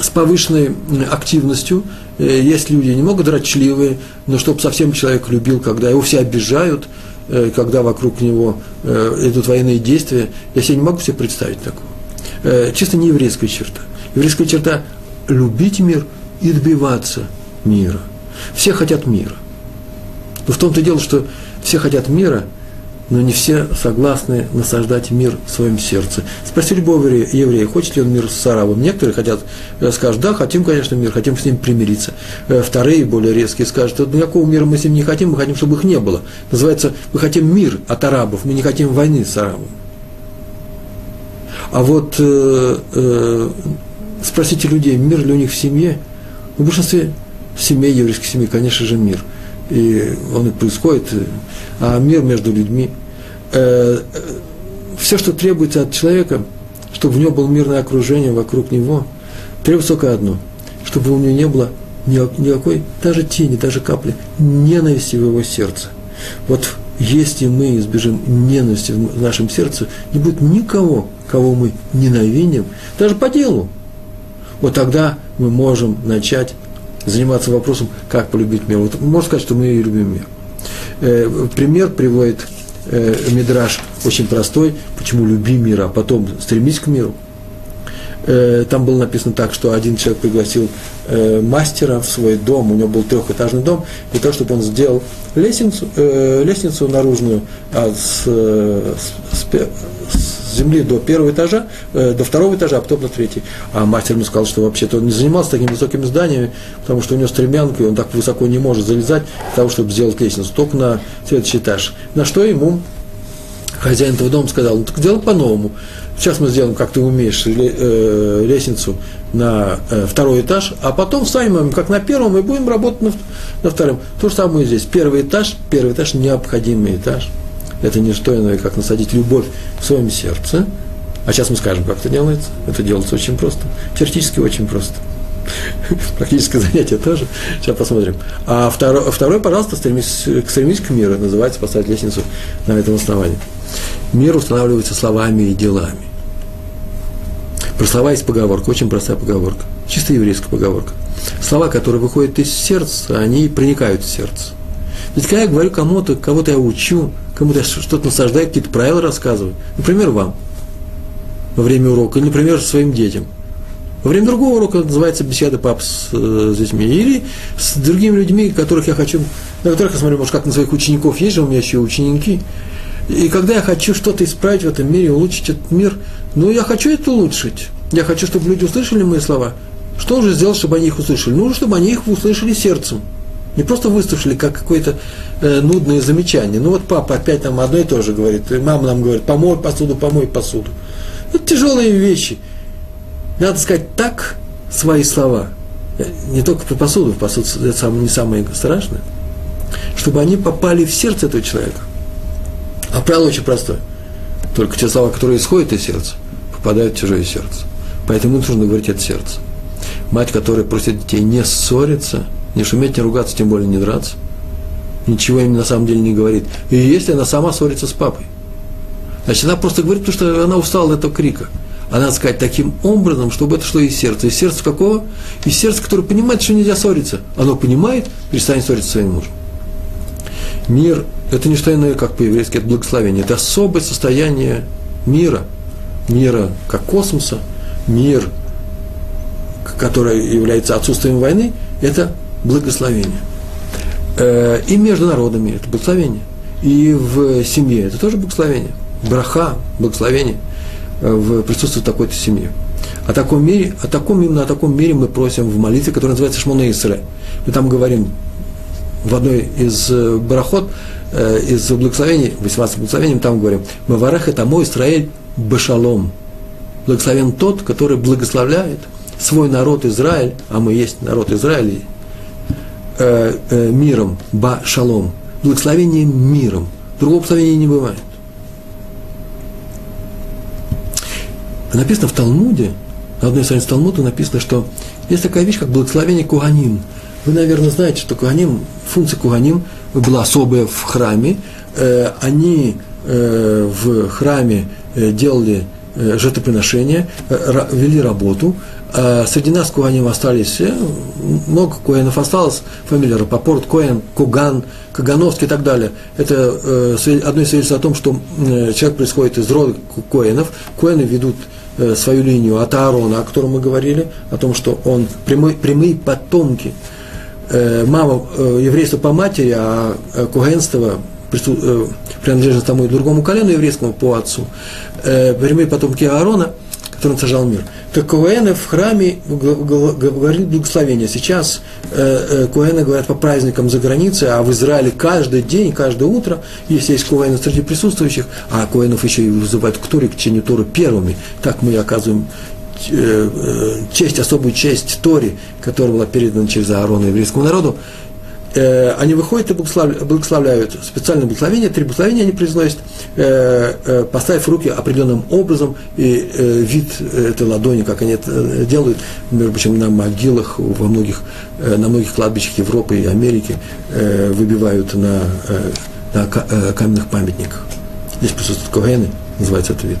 с повышенной активностью, э, есть люди немного дрочливые, но чтобы совсем человек любил, когда его все обижают, Э, когда вокруг него э, идут военные действия, я себе не могу себе представить такого. Э, чисто не еврейская черта. Еврейская черта – любить мир и добиваться мира. Все хотят мира. Но в том-то дело, что все хотят мира – но не все согласны насаждать мир в своем сердце. Спроси любого еврея, хочет ли он мир с арабом. Некоторые хотят, э, скажут, да, хотим, конечно, мир, хотим с ним примириться. Э, вторые, более резкие, скажут, никакого мира мы с ним не хотим, мы хотим, чтобы их не было. Называется, мы хотим мир от арабов, мы не хотим войны с арабом. А вот э, э, спросите людей, мир ли у них в семье? В большинстве семей, еврейских семей, конечно же, мир – и он и происходит, а мир между людьми. Э, э, все, что требуется от человека, чтобы в нем было мирное окружение вокруг него, требуется только одно, чтобы у него не было никакой, даже тени, даже капли ненависти в его сердце. Вот если мы избежим ненависти в нашем сердце, не будет никого, кого мы ненавидим, даже по делу. Вот тогда мы можем начать заниматься вопросом, как полюбить мир. Вот можно сказать, что мы и любим мир. Э, пример приводит э, Мидраш очень простой, почему люби мир, а потом стремись к миру. Э, там было написано так, что один человек пригласил э, мастера в свой дом, у него был трехэтажный дом, для того, чтобы он сделал лестницу, э, лестницу наружную а с, э, с, с, земли до первого этажа, э, до второго этажа, а потом до третьего. А мастер ему сказал, что вообще-то он не занимался такими высокими зданиями, потому что у него стремянка, и он так высоко не может залезать для того, чтобы сделать лестницу, только на следующий этаж. На что ему хозяин этого дома сказал, ну так делай по-новому. Сейчас мы сделаем, как ты умеешь, э, лестницу на э, второй этаж, а потом встанем, как на первом, и будем работать на, на втором. То же самое здесь. Первый этаж, первый этаж – необходимый этаж. Это не что иное, как насадить любовь в своем сердце. А сейчас мы скажем, как это делается. Это делается очень просто. Теоретически очень просто. Практическое занятие тоже. Сейчас посмотрим. А второй, второй пожалуйста, стремись, стремись к миру. Называется поставить лестницу на этом основании. Мир устанавливается словами и делами. Про слова есть поговорка, очень простая поговорка. Чисто еврейская поговорка. Слова, которые выходят из сердца, они проникают в сердце. Ведь когда я говорю кому-то, кого-то я учу, кому-то я что-то насаждаю, какие-то правила рассказываю, например, вам, во время урока, или, например, своим детям. Во время другого урока называется беседа пап с, э, с детьми. Или с другими людьми, которых я хочу, на которых я смотрю, может, как на своих учеников, есть же у меня еще ученики. И когда я хочу что-то исправить в этом мире, улучшить этот мир, ну, я хочу это улучшить. Я хочу, чтобы люди услышали мои слова. Что нужно сделать, чтобы они их услышали? Нужно, чтобы они их услышали сердцем. Не просто выслушали как какое-то э, нудное замечание. Ну вот папа опять нам одно и то же говорит. И мама нам говорит, помой посуду, помой посуду. Это тяжелые вещи. Надо сказать так свои слова. Э, не только про посуду, посуду это самое, не самое страшное. Чтобы они попали в сердце этого человека. А правило очень простое. Только те слова, которые исходят из сердца, попадают в чужое сердце. Поэтому нужно говорить от сердца. Мать, которая просит детей не ссориться, не шуметь, не ругаться, тем более не драться, ничего им на самом деле не говорит. И если она сама ссорится с папой, значит, она просто говорит, потому что она устала от этого крика. А надо сказать таким образом, чтобы это шло из сердца. Из сердца какого? Из сердца, которое понимает, что нельзя ссориться. Оно понимает, перестанет ссориться со своим мужем. Мир – это не что иное, как по-еврейски, это благословение. Это особое состояние мира. Мира как космоса, мир, который является отсутствием войны, это благословение. Э, и между народами это благословение. И в семье это тоже благословение. Браха, благословение э, в присутствии такой-то семьи. О таком мире, о таком, именно о таком мире мы просим в молитве, которая называется Шмона Исре. Мы там говорим в одной из э, барахот, из благословений, 18 благословений, там говорим, Маварах это мой Израиль Башалом. Благословен тот, который благословляет свой народ Израиль, а мы есть народ Израиля, э, э, миром, ба шалом, благословением миром. Другого благословения не бывает. Написано в Талмуде, на одной странице Талмуда написано, что есть такая вещь, как благословение Куганим. Вы, наверное, знаете, что Куганим, функция Куганим была особая в храме. Э, они э, в храме э, делали э, жертвоприношения, э, вели работу, среди нас Куаним остались, э, много Коэнов осталось, фамилия Рапопорт, Коэн, Куган, Кагановский и так далее. Это э, одно из свидетельств о том, что э, человек происходит из рода Коэнов. Коэны ведут э, свою линию от Аарона, о котором мы говорили, о том, что он прямой, прямые потомки. Э, мама, э, еврейство по матери, а э, кугенство э, принадлежит тому и другому колену еврейскому по отцу. Э, прямые потомки Аарона – который он сажал мир. Так Коэны в храме говорили благословение. Сейчас э, э, Коэны говорят по праздникам за границей, а в Израиле каждый день, каждое утро, если есть Коэны среди присутствующих, а Коэнов еще и вызывают к Туре, к чтению Торы первыми, так мы оказываем э, честь, особую честь Торе, которая была передана через Аарона еврейскому народу, э, они выходят и благословляют, специальное благословение, три благословения они произносят, э, э, поставив руки определенным образом, и э, вид этой ладони, как они это делают, между прочим, на могилах, во многих, э, на многих кладбищах Европы и Америки э, выбивают на, э, на э, каменных памятниках. Здесь присутствуют коэны, называется этот вид.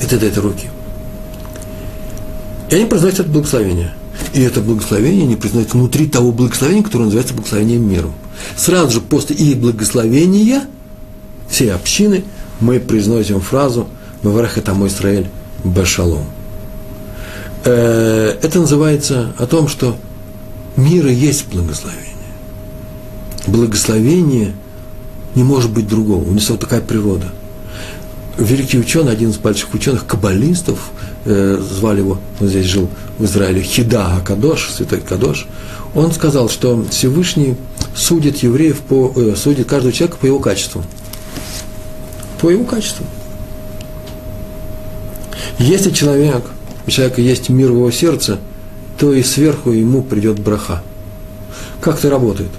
Вид это, это руки. И они произносят это благословение. И это благословение не признается внутри того благословения, которое называется благословением миром. Сразу же после их благословения всей общины мы произносим фразу «Маварах это мой Израиль Башалом». Э, это называется о том, что мира есть благословение. Благословение не может быть другого, у него такая природа. великий ученый, один из больших ученых, каббалистов, э, звали его, он здесь жил в Израиле, Хида Акадош, святой Кадош, он сказал, что Всевышний судит евреев по, э, судит каждого человека по его качеству. По его качеству. Если человек, у человека есть мир в его сердце, то и сверху ему придет браха. Как это работает?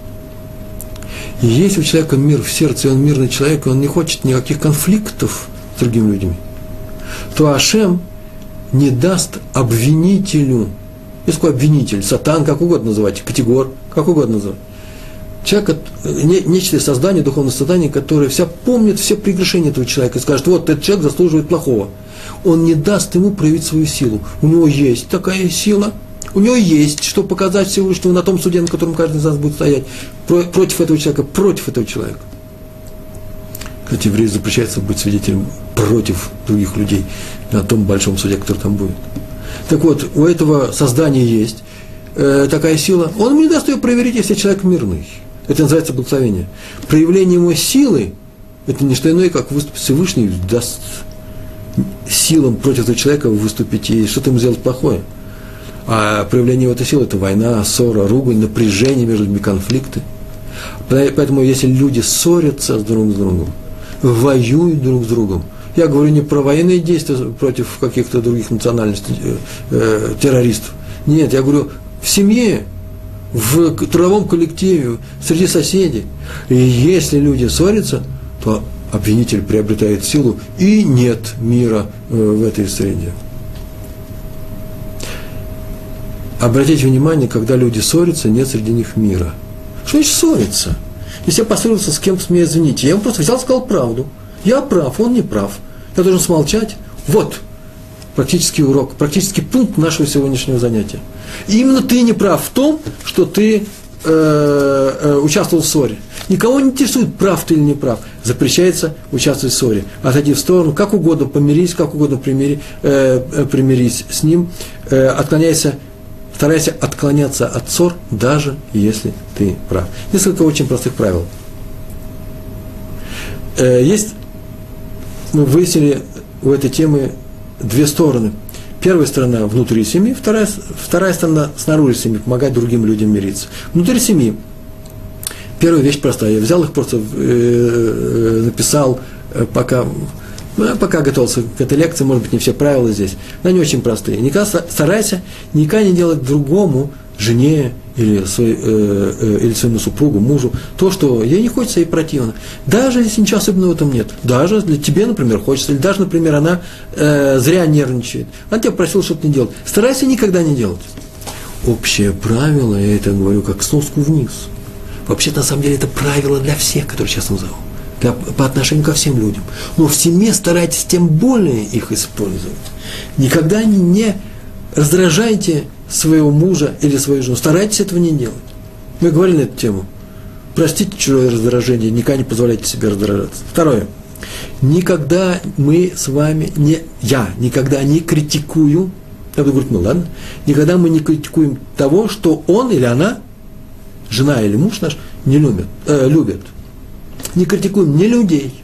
Если у человека мир в сердце, и он мирный человек, и он не хочет никаких конфликтов с другими людьми, то Ашем не даст обвинителю, есть обвинитель, сатан, как угодно называть, категор, как угодно называть. Человек, не, нечто создание, духовное создание, которое вся помнит все прегрешения этого человека и скажет, вот этот человек заслуживает плохого. Он не даст ему проявить свою силу. У него есть такая сила – у него есть, что показать Всевышнему на том суде, на котором каждый из нас будет стоять, против этого человека, против этого человека. Кстати, еврею запрещается быть свидетелем против других людей на том большом суде, который там будет. Так вот, у этого создания есть э, такая сила. Он ему не даст ее проверить, если человек мирный. Это называется благословение. Проявление его силы – это не что иное, как выступить Всевышний, даст силам против этого человека выступить и что-то ему сделать плохое – а проявление этой силы – это война, ссора, ругань, напряжение между людьми, конфликты. Поэтому если люди ссорятся друг с другом, воюют друг с другом, я говорю не про военные действия против каких-то других национальностей, э, э, террористов. Нет, я говорю в семье, в трудовом коллективе, среди соседей. И если люди ссорятся, то обвинитель приобретает силу, и нет мира э, в этой среде. Обратите внимание, когда люди ссорятся, нет среди них мира. Что значит ссориться? Если я поссорился с кем-то, мне извините, я ему просто взял и сказал правду. Я прав, он не прав. Я должен смолчать. Вот практический урок, практический пункт нашего сегодняшнего занятия. И именно ты не прав в том, что ты э, э, участвовал в ссоре. Никого не интересует, прав ты или не прав. Запрещается участвовать в ссоре. Отойди в сторону, как угодно помирись, как угодно примири, э, э примирись с ним, э, отклоняйся Старайся отклоняться от ссор, даже если ты прав. Несколько очень простых правил. Э, есть, мы выяснили у этой темы две стороны. Первая сторона внутри семьи, вторая, вторая сторона снаружи семьи, помогать другим людям мириться. Внутри семьи. Первая вещь простая. Я взял их просто, э, э написал, э, пока я пока готовился к этой лекции, может быть, не все правила здесь, но они очень простые. Никогда старайся никогда не делать другому, жене или, свой, э, э, или своему супругу, мужу, то, что ей не хочется, ей противно. Даже если ничего особенного этом нет. Даже для тебе, например, хочется, или даже, например, она э, зря нервничает. Она тебя просила что-то не делать. Старайся никогда не делать. Общее правило, я это говорю как сноску вниз. Вообще, на самом деле, это правило для всех, которые сейчас назову по отношению ко всем людям. Но в семье старайтесь тем более их использовать. Никогда не раздражайте своего мужа или свою жену. Старайтесь этого не делать. Мы говорили на эту тему. Простите чужое раздражение, никогда не позволяйте себе раздражаться. Второе. Никогда мы с вами не, я никогда не критикую, я буду говорить, ну ладно, никогда мы не критикуем того, что он или она, жена или муж наш, не любят, э, любят не критикуем ни людей,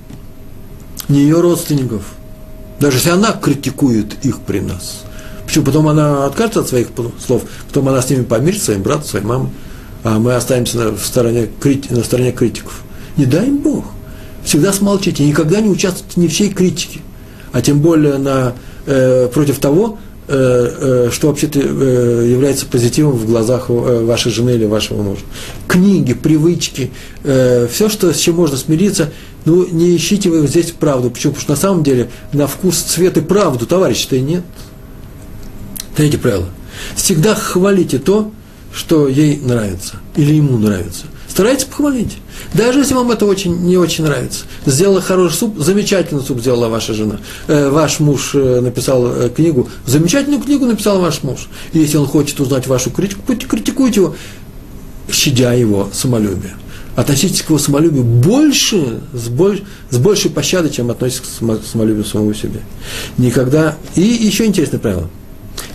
ни ее родственников. Даже если она критикует их при нас. Почему? Потом она откажется от своих слов, потом она с ними помирится, своим братом, своей мамой, а мы останемся на стороне, на стороне критиков. Не дай им Бог. Всегда смолчите, никогда не участвуйте ни в чьей критике, а тем более на, э, против того, что вообще-то э, является позитивом в глазах вашей жены или вашего мужа. Книги, привычки, все, что, с чем можно смириться, ну, не ищите вы здесь правду. Почему? Потому что на самом деле на вкус, цвет и правду товарища-то и нет. Третье правило. Всегда хвалите то, что ей нравится или ему нравится. Старайтесь похвалить. Даже если вам это очень, не очень нравится. Сделала хороший суп, замечательный суп сделала ваша жена. Э, ваш муж э, написал э, книгу, замечательную книгу написал ваш муж. И если он хочет узнать вашу критику, критикуйте его, щадя его самолюбие. Относитесь к его самолюбию больше, с, больш, с большей пощадой, чем относитесь к самолюбию самого себе. Никогда. И еще интересное правило.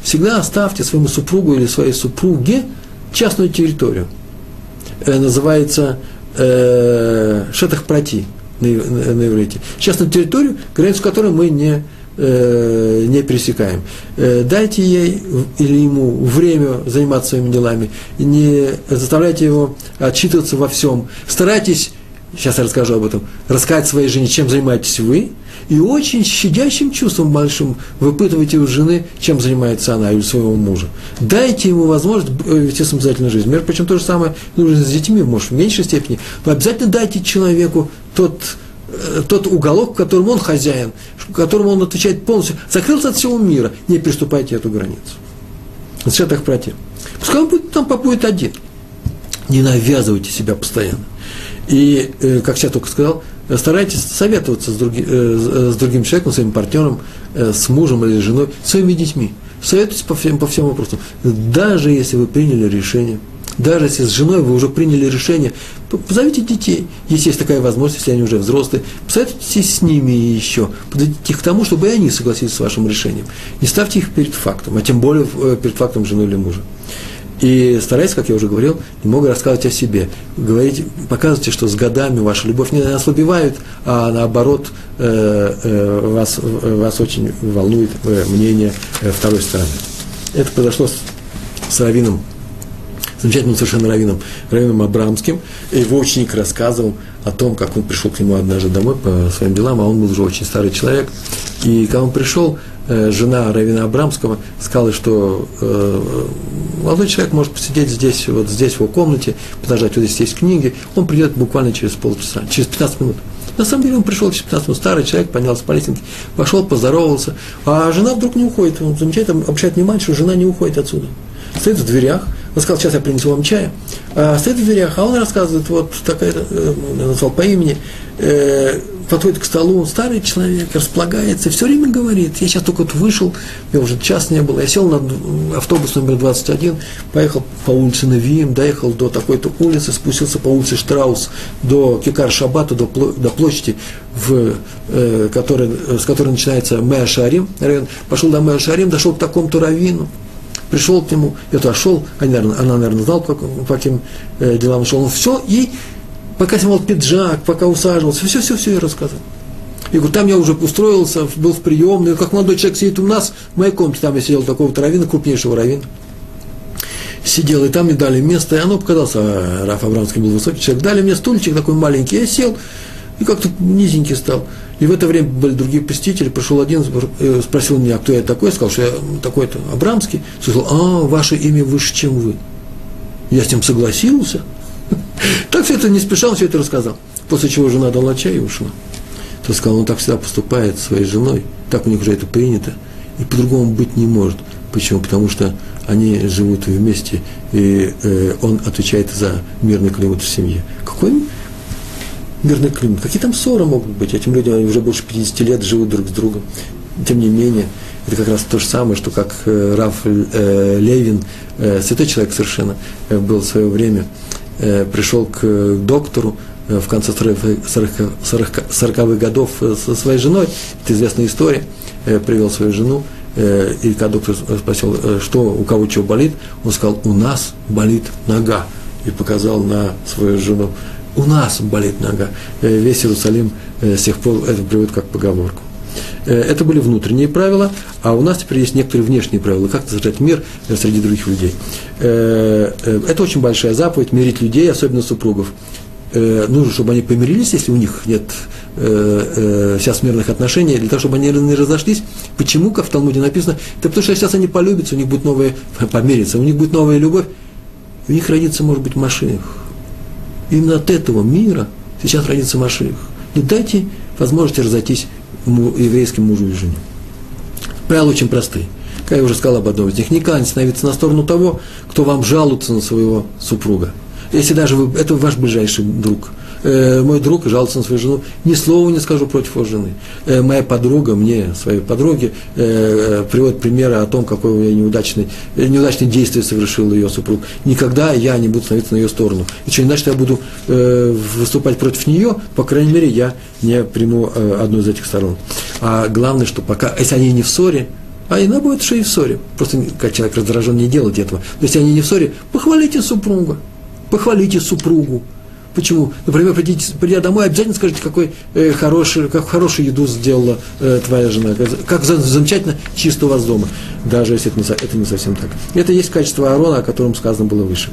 Всегда оставьте своему супругу или своей супруге частную территорию – называется э, шетах прати. на, на, на иврите. Сейчас на территорию, границу которой мы не, э, не пересекаем. Э, дайте ей или ему время заниматься своими делами, не заставляйте его отчитываться во всем. Старайтесь, сейчас я расскажу об этом, рассказать своей жене, чем занимаетесь вы, и очень щадящим чувством большим выпытывайте у жены, чем занимается она или у своего мужа. Дайте ему возможность вести самостоятельную жизнь. Между прочим, то же самое нужно с детьми, может, в меньшей степени, но обязательно дайте человеку тот, э, тот уголок, в котором он хозяин, в котором он отвечает полностью, закрылся от всего мира, не приступайте эту границу. Совершенно так против. Пускай он будет, там побудет один. Не навязывайте себя постоянно. И, э, как я только сказал, старайтесь советоваться с, други, э, с другим человеком, своим партнером, э, с мужем или женой, своими детьми. Советуйтесь по всем, по всем вопросам. Даже если вы приняли решение, даже если с женой вы уже приняли решение, позовите детей, если есть такая возможность, если они уже взрослые, посоветуйтесь с ними еще, подойдите их к тому, чтобы и они согласились с вашим решением. Не ставьте их перед фактом, а тем более э, перед фактом жены или мужа. И старайтесь, как я уже говорил, немного рассказывать о себе. Говорите, показывайте, что с годами ваша любовь не ослабевает, а наоборот э, э, вас, вас очень волнует э, мнение второй стороны. Это произошло с, с Равином, замечательным совершенно Равином, Равином Абрамским. Его ученик рассказывал о том, как он пришел к нему однажды домой по своим делам, а он был уже очень старый человек. И когда он пришел, жена Равина Абрамского сказала, что э, молодой человек может посидеть здесь, вот здесь, в его комнате, подождать, вот здесь есть книги, он придет буквально через полчаса, через 15 минут. На самом деле он пришел через 15 минут, старый человек, поднялся по лестнице, пошел, поздоровался, а жена вдруг не уходит, он замечательно обращает внимание, что жена не уходит отсюда. Стоит в дверях, он сказал, сейчас я принесу вам чая, а стоит в дверях, а он рассказывает, вот такая, э, назвал по имени, э, подходит к столу, старый человек, располагается, все время говорит, я сейчас только вот вышел, я уже час не было, я сел на автобус номер 21, поехал по улице Навиим, доехал до такой-то улицы, спустился по улице Штраус до Кикар Шабата, до, до площади, в, э, который, с которой начинается Меа Шарим, пошел до Меа Шарим, дошел к такому-то раввину, пришел к нему, я туда шел, она, наверное, она, наверное, знала, по, по каким э, делам шел, он все, и пока снимал пиджак, пока усаживался, все-все-все я рассказывал. И говорю, там я уже устроился, был в приемной, как молодой человек сидит у нас, в моей комнате, там я сидел такого-то равина, крупнейшего равина. Сидел, и там мне дали место, и оно показалось, а Раф Абрамский был высокий человек, дали мне стульчик такой маленький, я сел, и как-то низенький стал. И в это время были другие посетители, пришел один, э, спросил меня, кто я такой, сказал, что я такой-то Абрамский, сказал, а, ваше имя выше, чем вы. Я с ним согласился, так все это не спеша, он все это рассказал. После чего жена дала чай и ушла. То сказал, он так всегда поступает со своей женой, так у них уже это принято, и по-другому быть не может. Почему? Потому что они живут вместе, и э, он отвечает за мирный климат в семье. Какой мирный климат? Какие там ссоры могут быть? Этим людям они уже больше 50 лет живут друг с другом. Тем не менее, это как раз то же самое, что как э, Раф э, Левин, э, святой человек совершенно, э, был в свое время – пришел к доктору э, в конце 40-х годов э, со своей женой, это известная история, привел свою жену, и когда доктор спросил, что, у кого чего болит, он сказал, у нас болит нога, и показал на свою жену, у нас болит нога. Весь Иерусалим с тех пор это приводит как поговорку. Э, это были внутренние правила, а у нас теперь есть некоторые внешние правила, как содержать мир э, среди других людей. Э, это очень большая заповедь, мирить людей, особенно супругов. Нужно, чтобы они помирились, если у них нет сейчас мирных отношений, для того, чтобы они не разошлись. Почему, как в Талмуде написано, это потому что сейчас они полюбятся, у них будет новая, помириться, у них будет новая любовь, у них родится, может быть, Машиих. Именно от этого мира сейчас родится Машиих. Не дайте возможности разойтись еврейским мужу и жене. Правила очень простые. Как я уже сказал об одном из них, никогда не становиться на сторону того, кто вам жалуется на своего супруга. Если даже вы, это ваш ближайший друг – э, мой друг жалуется на свою жену, ни слова не скажу против его жены. Э, моя подруга мне, своей подруге, э, приводит примеры о том, какое у нее неудачное, э, неудачное действие совершил ее супруг. Никогда я не буду становиться на ее сторону. И что, иначе я буду э, выступать против нее, по крайней мере, я не приму э, одну из этих сторон. А главное, что пока, если они не в ссоре, а иногда бывает, что и в ссоре. Просто как человек раздражен не делать этого. Но если они не в ссоре, похвалите супруга, похвалите супругу, Почему? Например, придите, придя домой, обязательно скажите, какой э, хороший, как хорошую еду сделала э, твоя жена, как замечательно чисто у вас дома, даже если это не, это не совсем так. Это есть качество Аарона, о котором сказано было выше.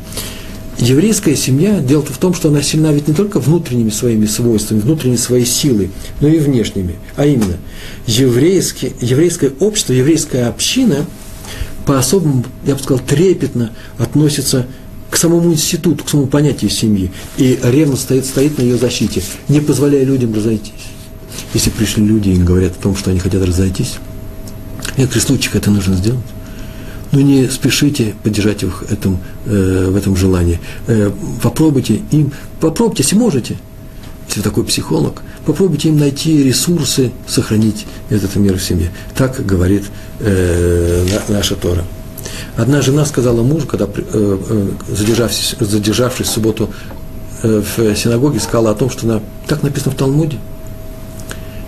Еврейская семья, дело в том, что она сильна ведь не только внутренними своими свойствами, внутренней своей силой, но и внешними. А именно, еврейское, еврейское общество, еврейская община по-особому, я бы сказал, трепетно относится к самому институту, к самому понятию семьи. И ревно стоит, стоит на ее защите, не позволяя людям разойтись. Если пришли люди и говорят о том, что они хотят разойтись, в некоторых случаях это нужно сделать. Но не спешите поддержать их этом, э, в этом желании. Э, попробуйте им, попробуйте, если можете, если такой психолог, попробуйте им найти ресурсы, сохранить этот мир в семье. Так говорит э, наша Тора. Одна жена сказала мужу, когда, э, э, задержавшись, задержавшись в субботу э, в синагоге, сказала о том, что она, так написано в Талмуде,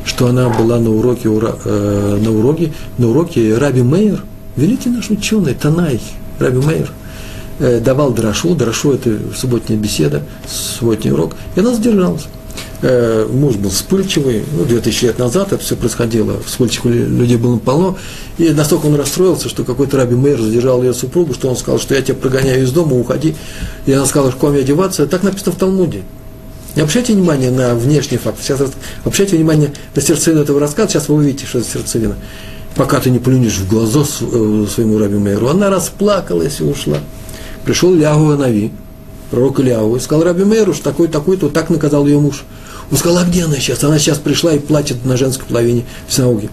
что она была на уроке, на уроке, на уроке Раби Мейер, великий наш ученый, Танай, Раби Мейер, давал Драшу, Драшу – это субботняя беседа, субботний урок, и она задержалась. Э, муж был вспыльчивый, ну, 2000 лет назад это все происходило, вспыльчивых людей было полно, и настолько он расстроился, что какой-то раби мэр задержал ее супругу, что он сказал, что я тебя прогоняю из дома, уходи, и она сказала, что мне одеваться, так написано в Талмуде. Не обращайте внимание на внешний факт, сейчас обращайте внимание на сердцевину этого рассказа, сейчас вы увидите, что это сердцевина. Пока ты не плюнешь в глаза э, своему раби мэру, она расплакалась и ушла. Пришел Ляху Нави, пророк Ильяу, и сказал Раби Мейру, что такой-такой-то, так наказал ее муж. Он сказал, а где она сейчас? Она сейчас пришла и плачет на женской половине в синагоге.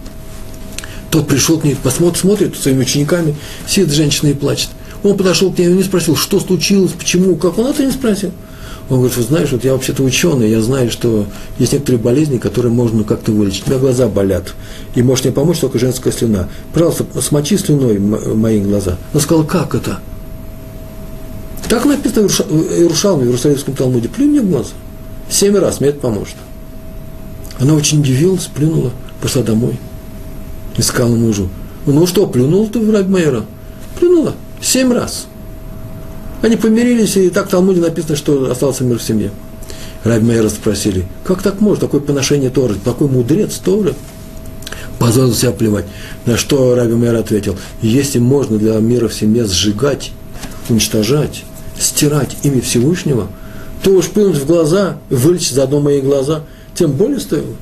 Тот пришел к ней, посмотрит, смотрит своими учениками, сидит женщина и плачет. Он подошел к ней и не спросил, что случилось, почему, как. Он это не спросил. Он говорит, вы знаешь, вот я вообще-то ученый, я знаю, что есть некоторые болезни, которые можно как-то вылечить. У меня глаза болят, и может мне помочь только женская слюна. Пожалуйста, смочи слюной мои глаза. Он сказал, как это? Так написано в Иерушалме, в Иерусалимском Талмуде. Плюнь мне в глаза. Семь раз, мне это поможет. Она очень удивилась, плюнула, пошла домой. И сказала мужу, ну что, плюнул ты в Рабмейра? Плюнула. Семь раз. Они помирились, и так в Талмуде написано, что остался мир в семье. Рабмейра спросили, как так можно, такое поношение Торы, такой мудрец Торы, позволил себя плевать. На что Раби Мейер ответил, если можно для мира в семье сжигать, уничтожать, стирать имя Всевышнего – то уж плюнуть в глаза, вылечить заодно мои глаза, тем более стоило.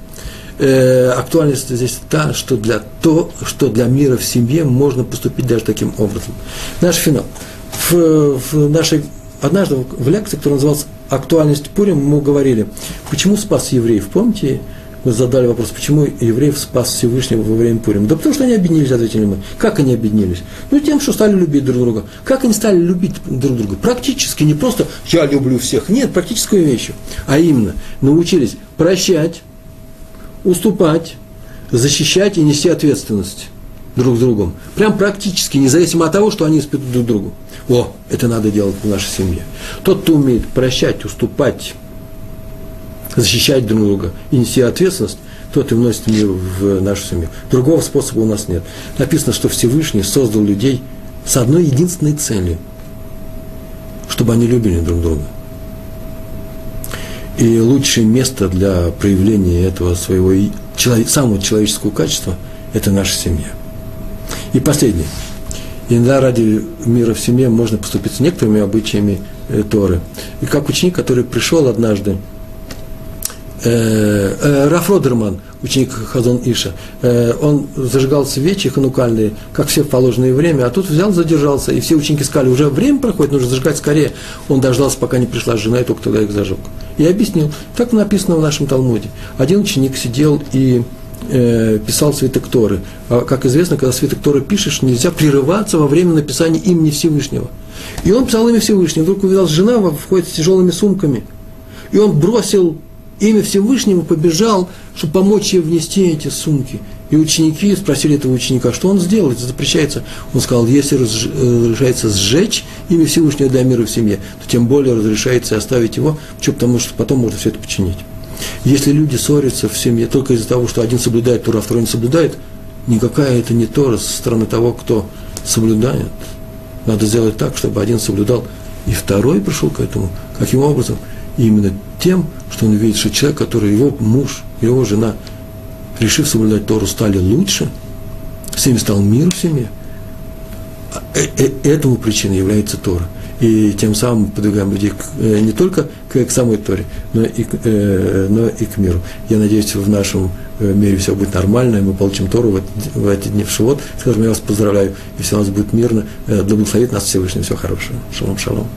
Э, актуальность здесь та, что для, то, что для мира в семье можно поступить даже таким образом. Наш финал. В, в нашей, однажды в лекции, которая называлась «Актуальность Пурим», мы говорили, почему спас евреев. Помните, мы задали вопрос, почему евреев спас Всевышний во время Пурим. Да потому что они объединились, ответили мы. Как они объединились? Ну, тем, что стали любить друг друга. Как они стали любить друг друга? Практически, не просто «я люблю всех». Нет, практической вещью. А именно, научились прощать, уступать, защищать и нести ответственность друг с другом. Прям практически, независимо от того, что они испытывают друг другу. О, это надо делать в нашей семье. Тот, кто умеет прощать, уступать, защищать друг друга и нести ответственность, тот и вносит мир в нашу семью. Другого способа у нас нет. Написано, что Всевышний создал людей с одной единственной целью, чтобы они любили друг друга. И лучшее место для проявления этого своего самого человеческого качества – это наша семья. И последнее. Иногда ради мира в семье можно поступить с некоторыми обычаями э, Торы. И как ученик, который пришел однажды э, э, Раф Родерман, ученик Хазон Иша, э, он зажигал свечи ханукальные, как все в положенное время, а тут взял, задержался, и все ученики сказали, уже время проходит, нужно зажигать скорее. Он дождался, пока не пришла жена, и только тогда их зажег. И объяснил, так написано в нашем Талмуде. Один ученик сидел и писал свиток Торы. А, как известно, когда свиток Торы пишешь, нельзя прерываться во время написания имени Всевышнего. И он писал имя Всевышнего, вдруг увидел, жена входит с тяжелыми сумками. И он бросил имя Всевышнего побежал, чтобы помочь ей внести эти сумки. И ученики спросили этого ученика, что он сделал, это запрещается. Он сказал, если разрешается сжечь имя Всевышнего для мира в семье, то тем более разрешается оставить его, что, потому что потом можно все это починить. Если люди ссорятся в семье только из-за того, что один соблюдает Тора, а второй не соблюдает, никакая это не Тора со стороны того, кто соблюдает. Надо сделать так, чтобы один соблюдал, и второй пришел к этому. Каким образом? Именно тем, что он видит, что человек, который его муж, его жена, решив соблюдать Тору, стали лучше, ними стал мир в семье, а, э, э, этому причиной является Тора. И тем самым подвигаем людей э, не только к, к самой Торе, но и, к, но и к миру. Я надеюсь, в нашем мире все будет нормально, и мы получим Тору в, эти, в эти дни в Шивот. Скажем, я вас поздравляю, и все у нас будет мирно. Да благословит нас Всевышний. Всего хорошего. Шалом, шалом.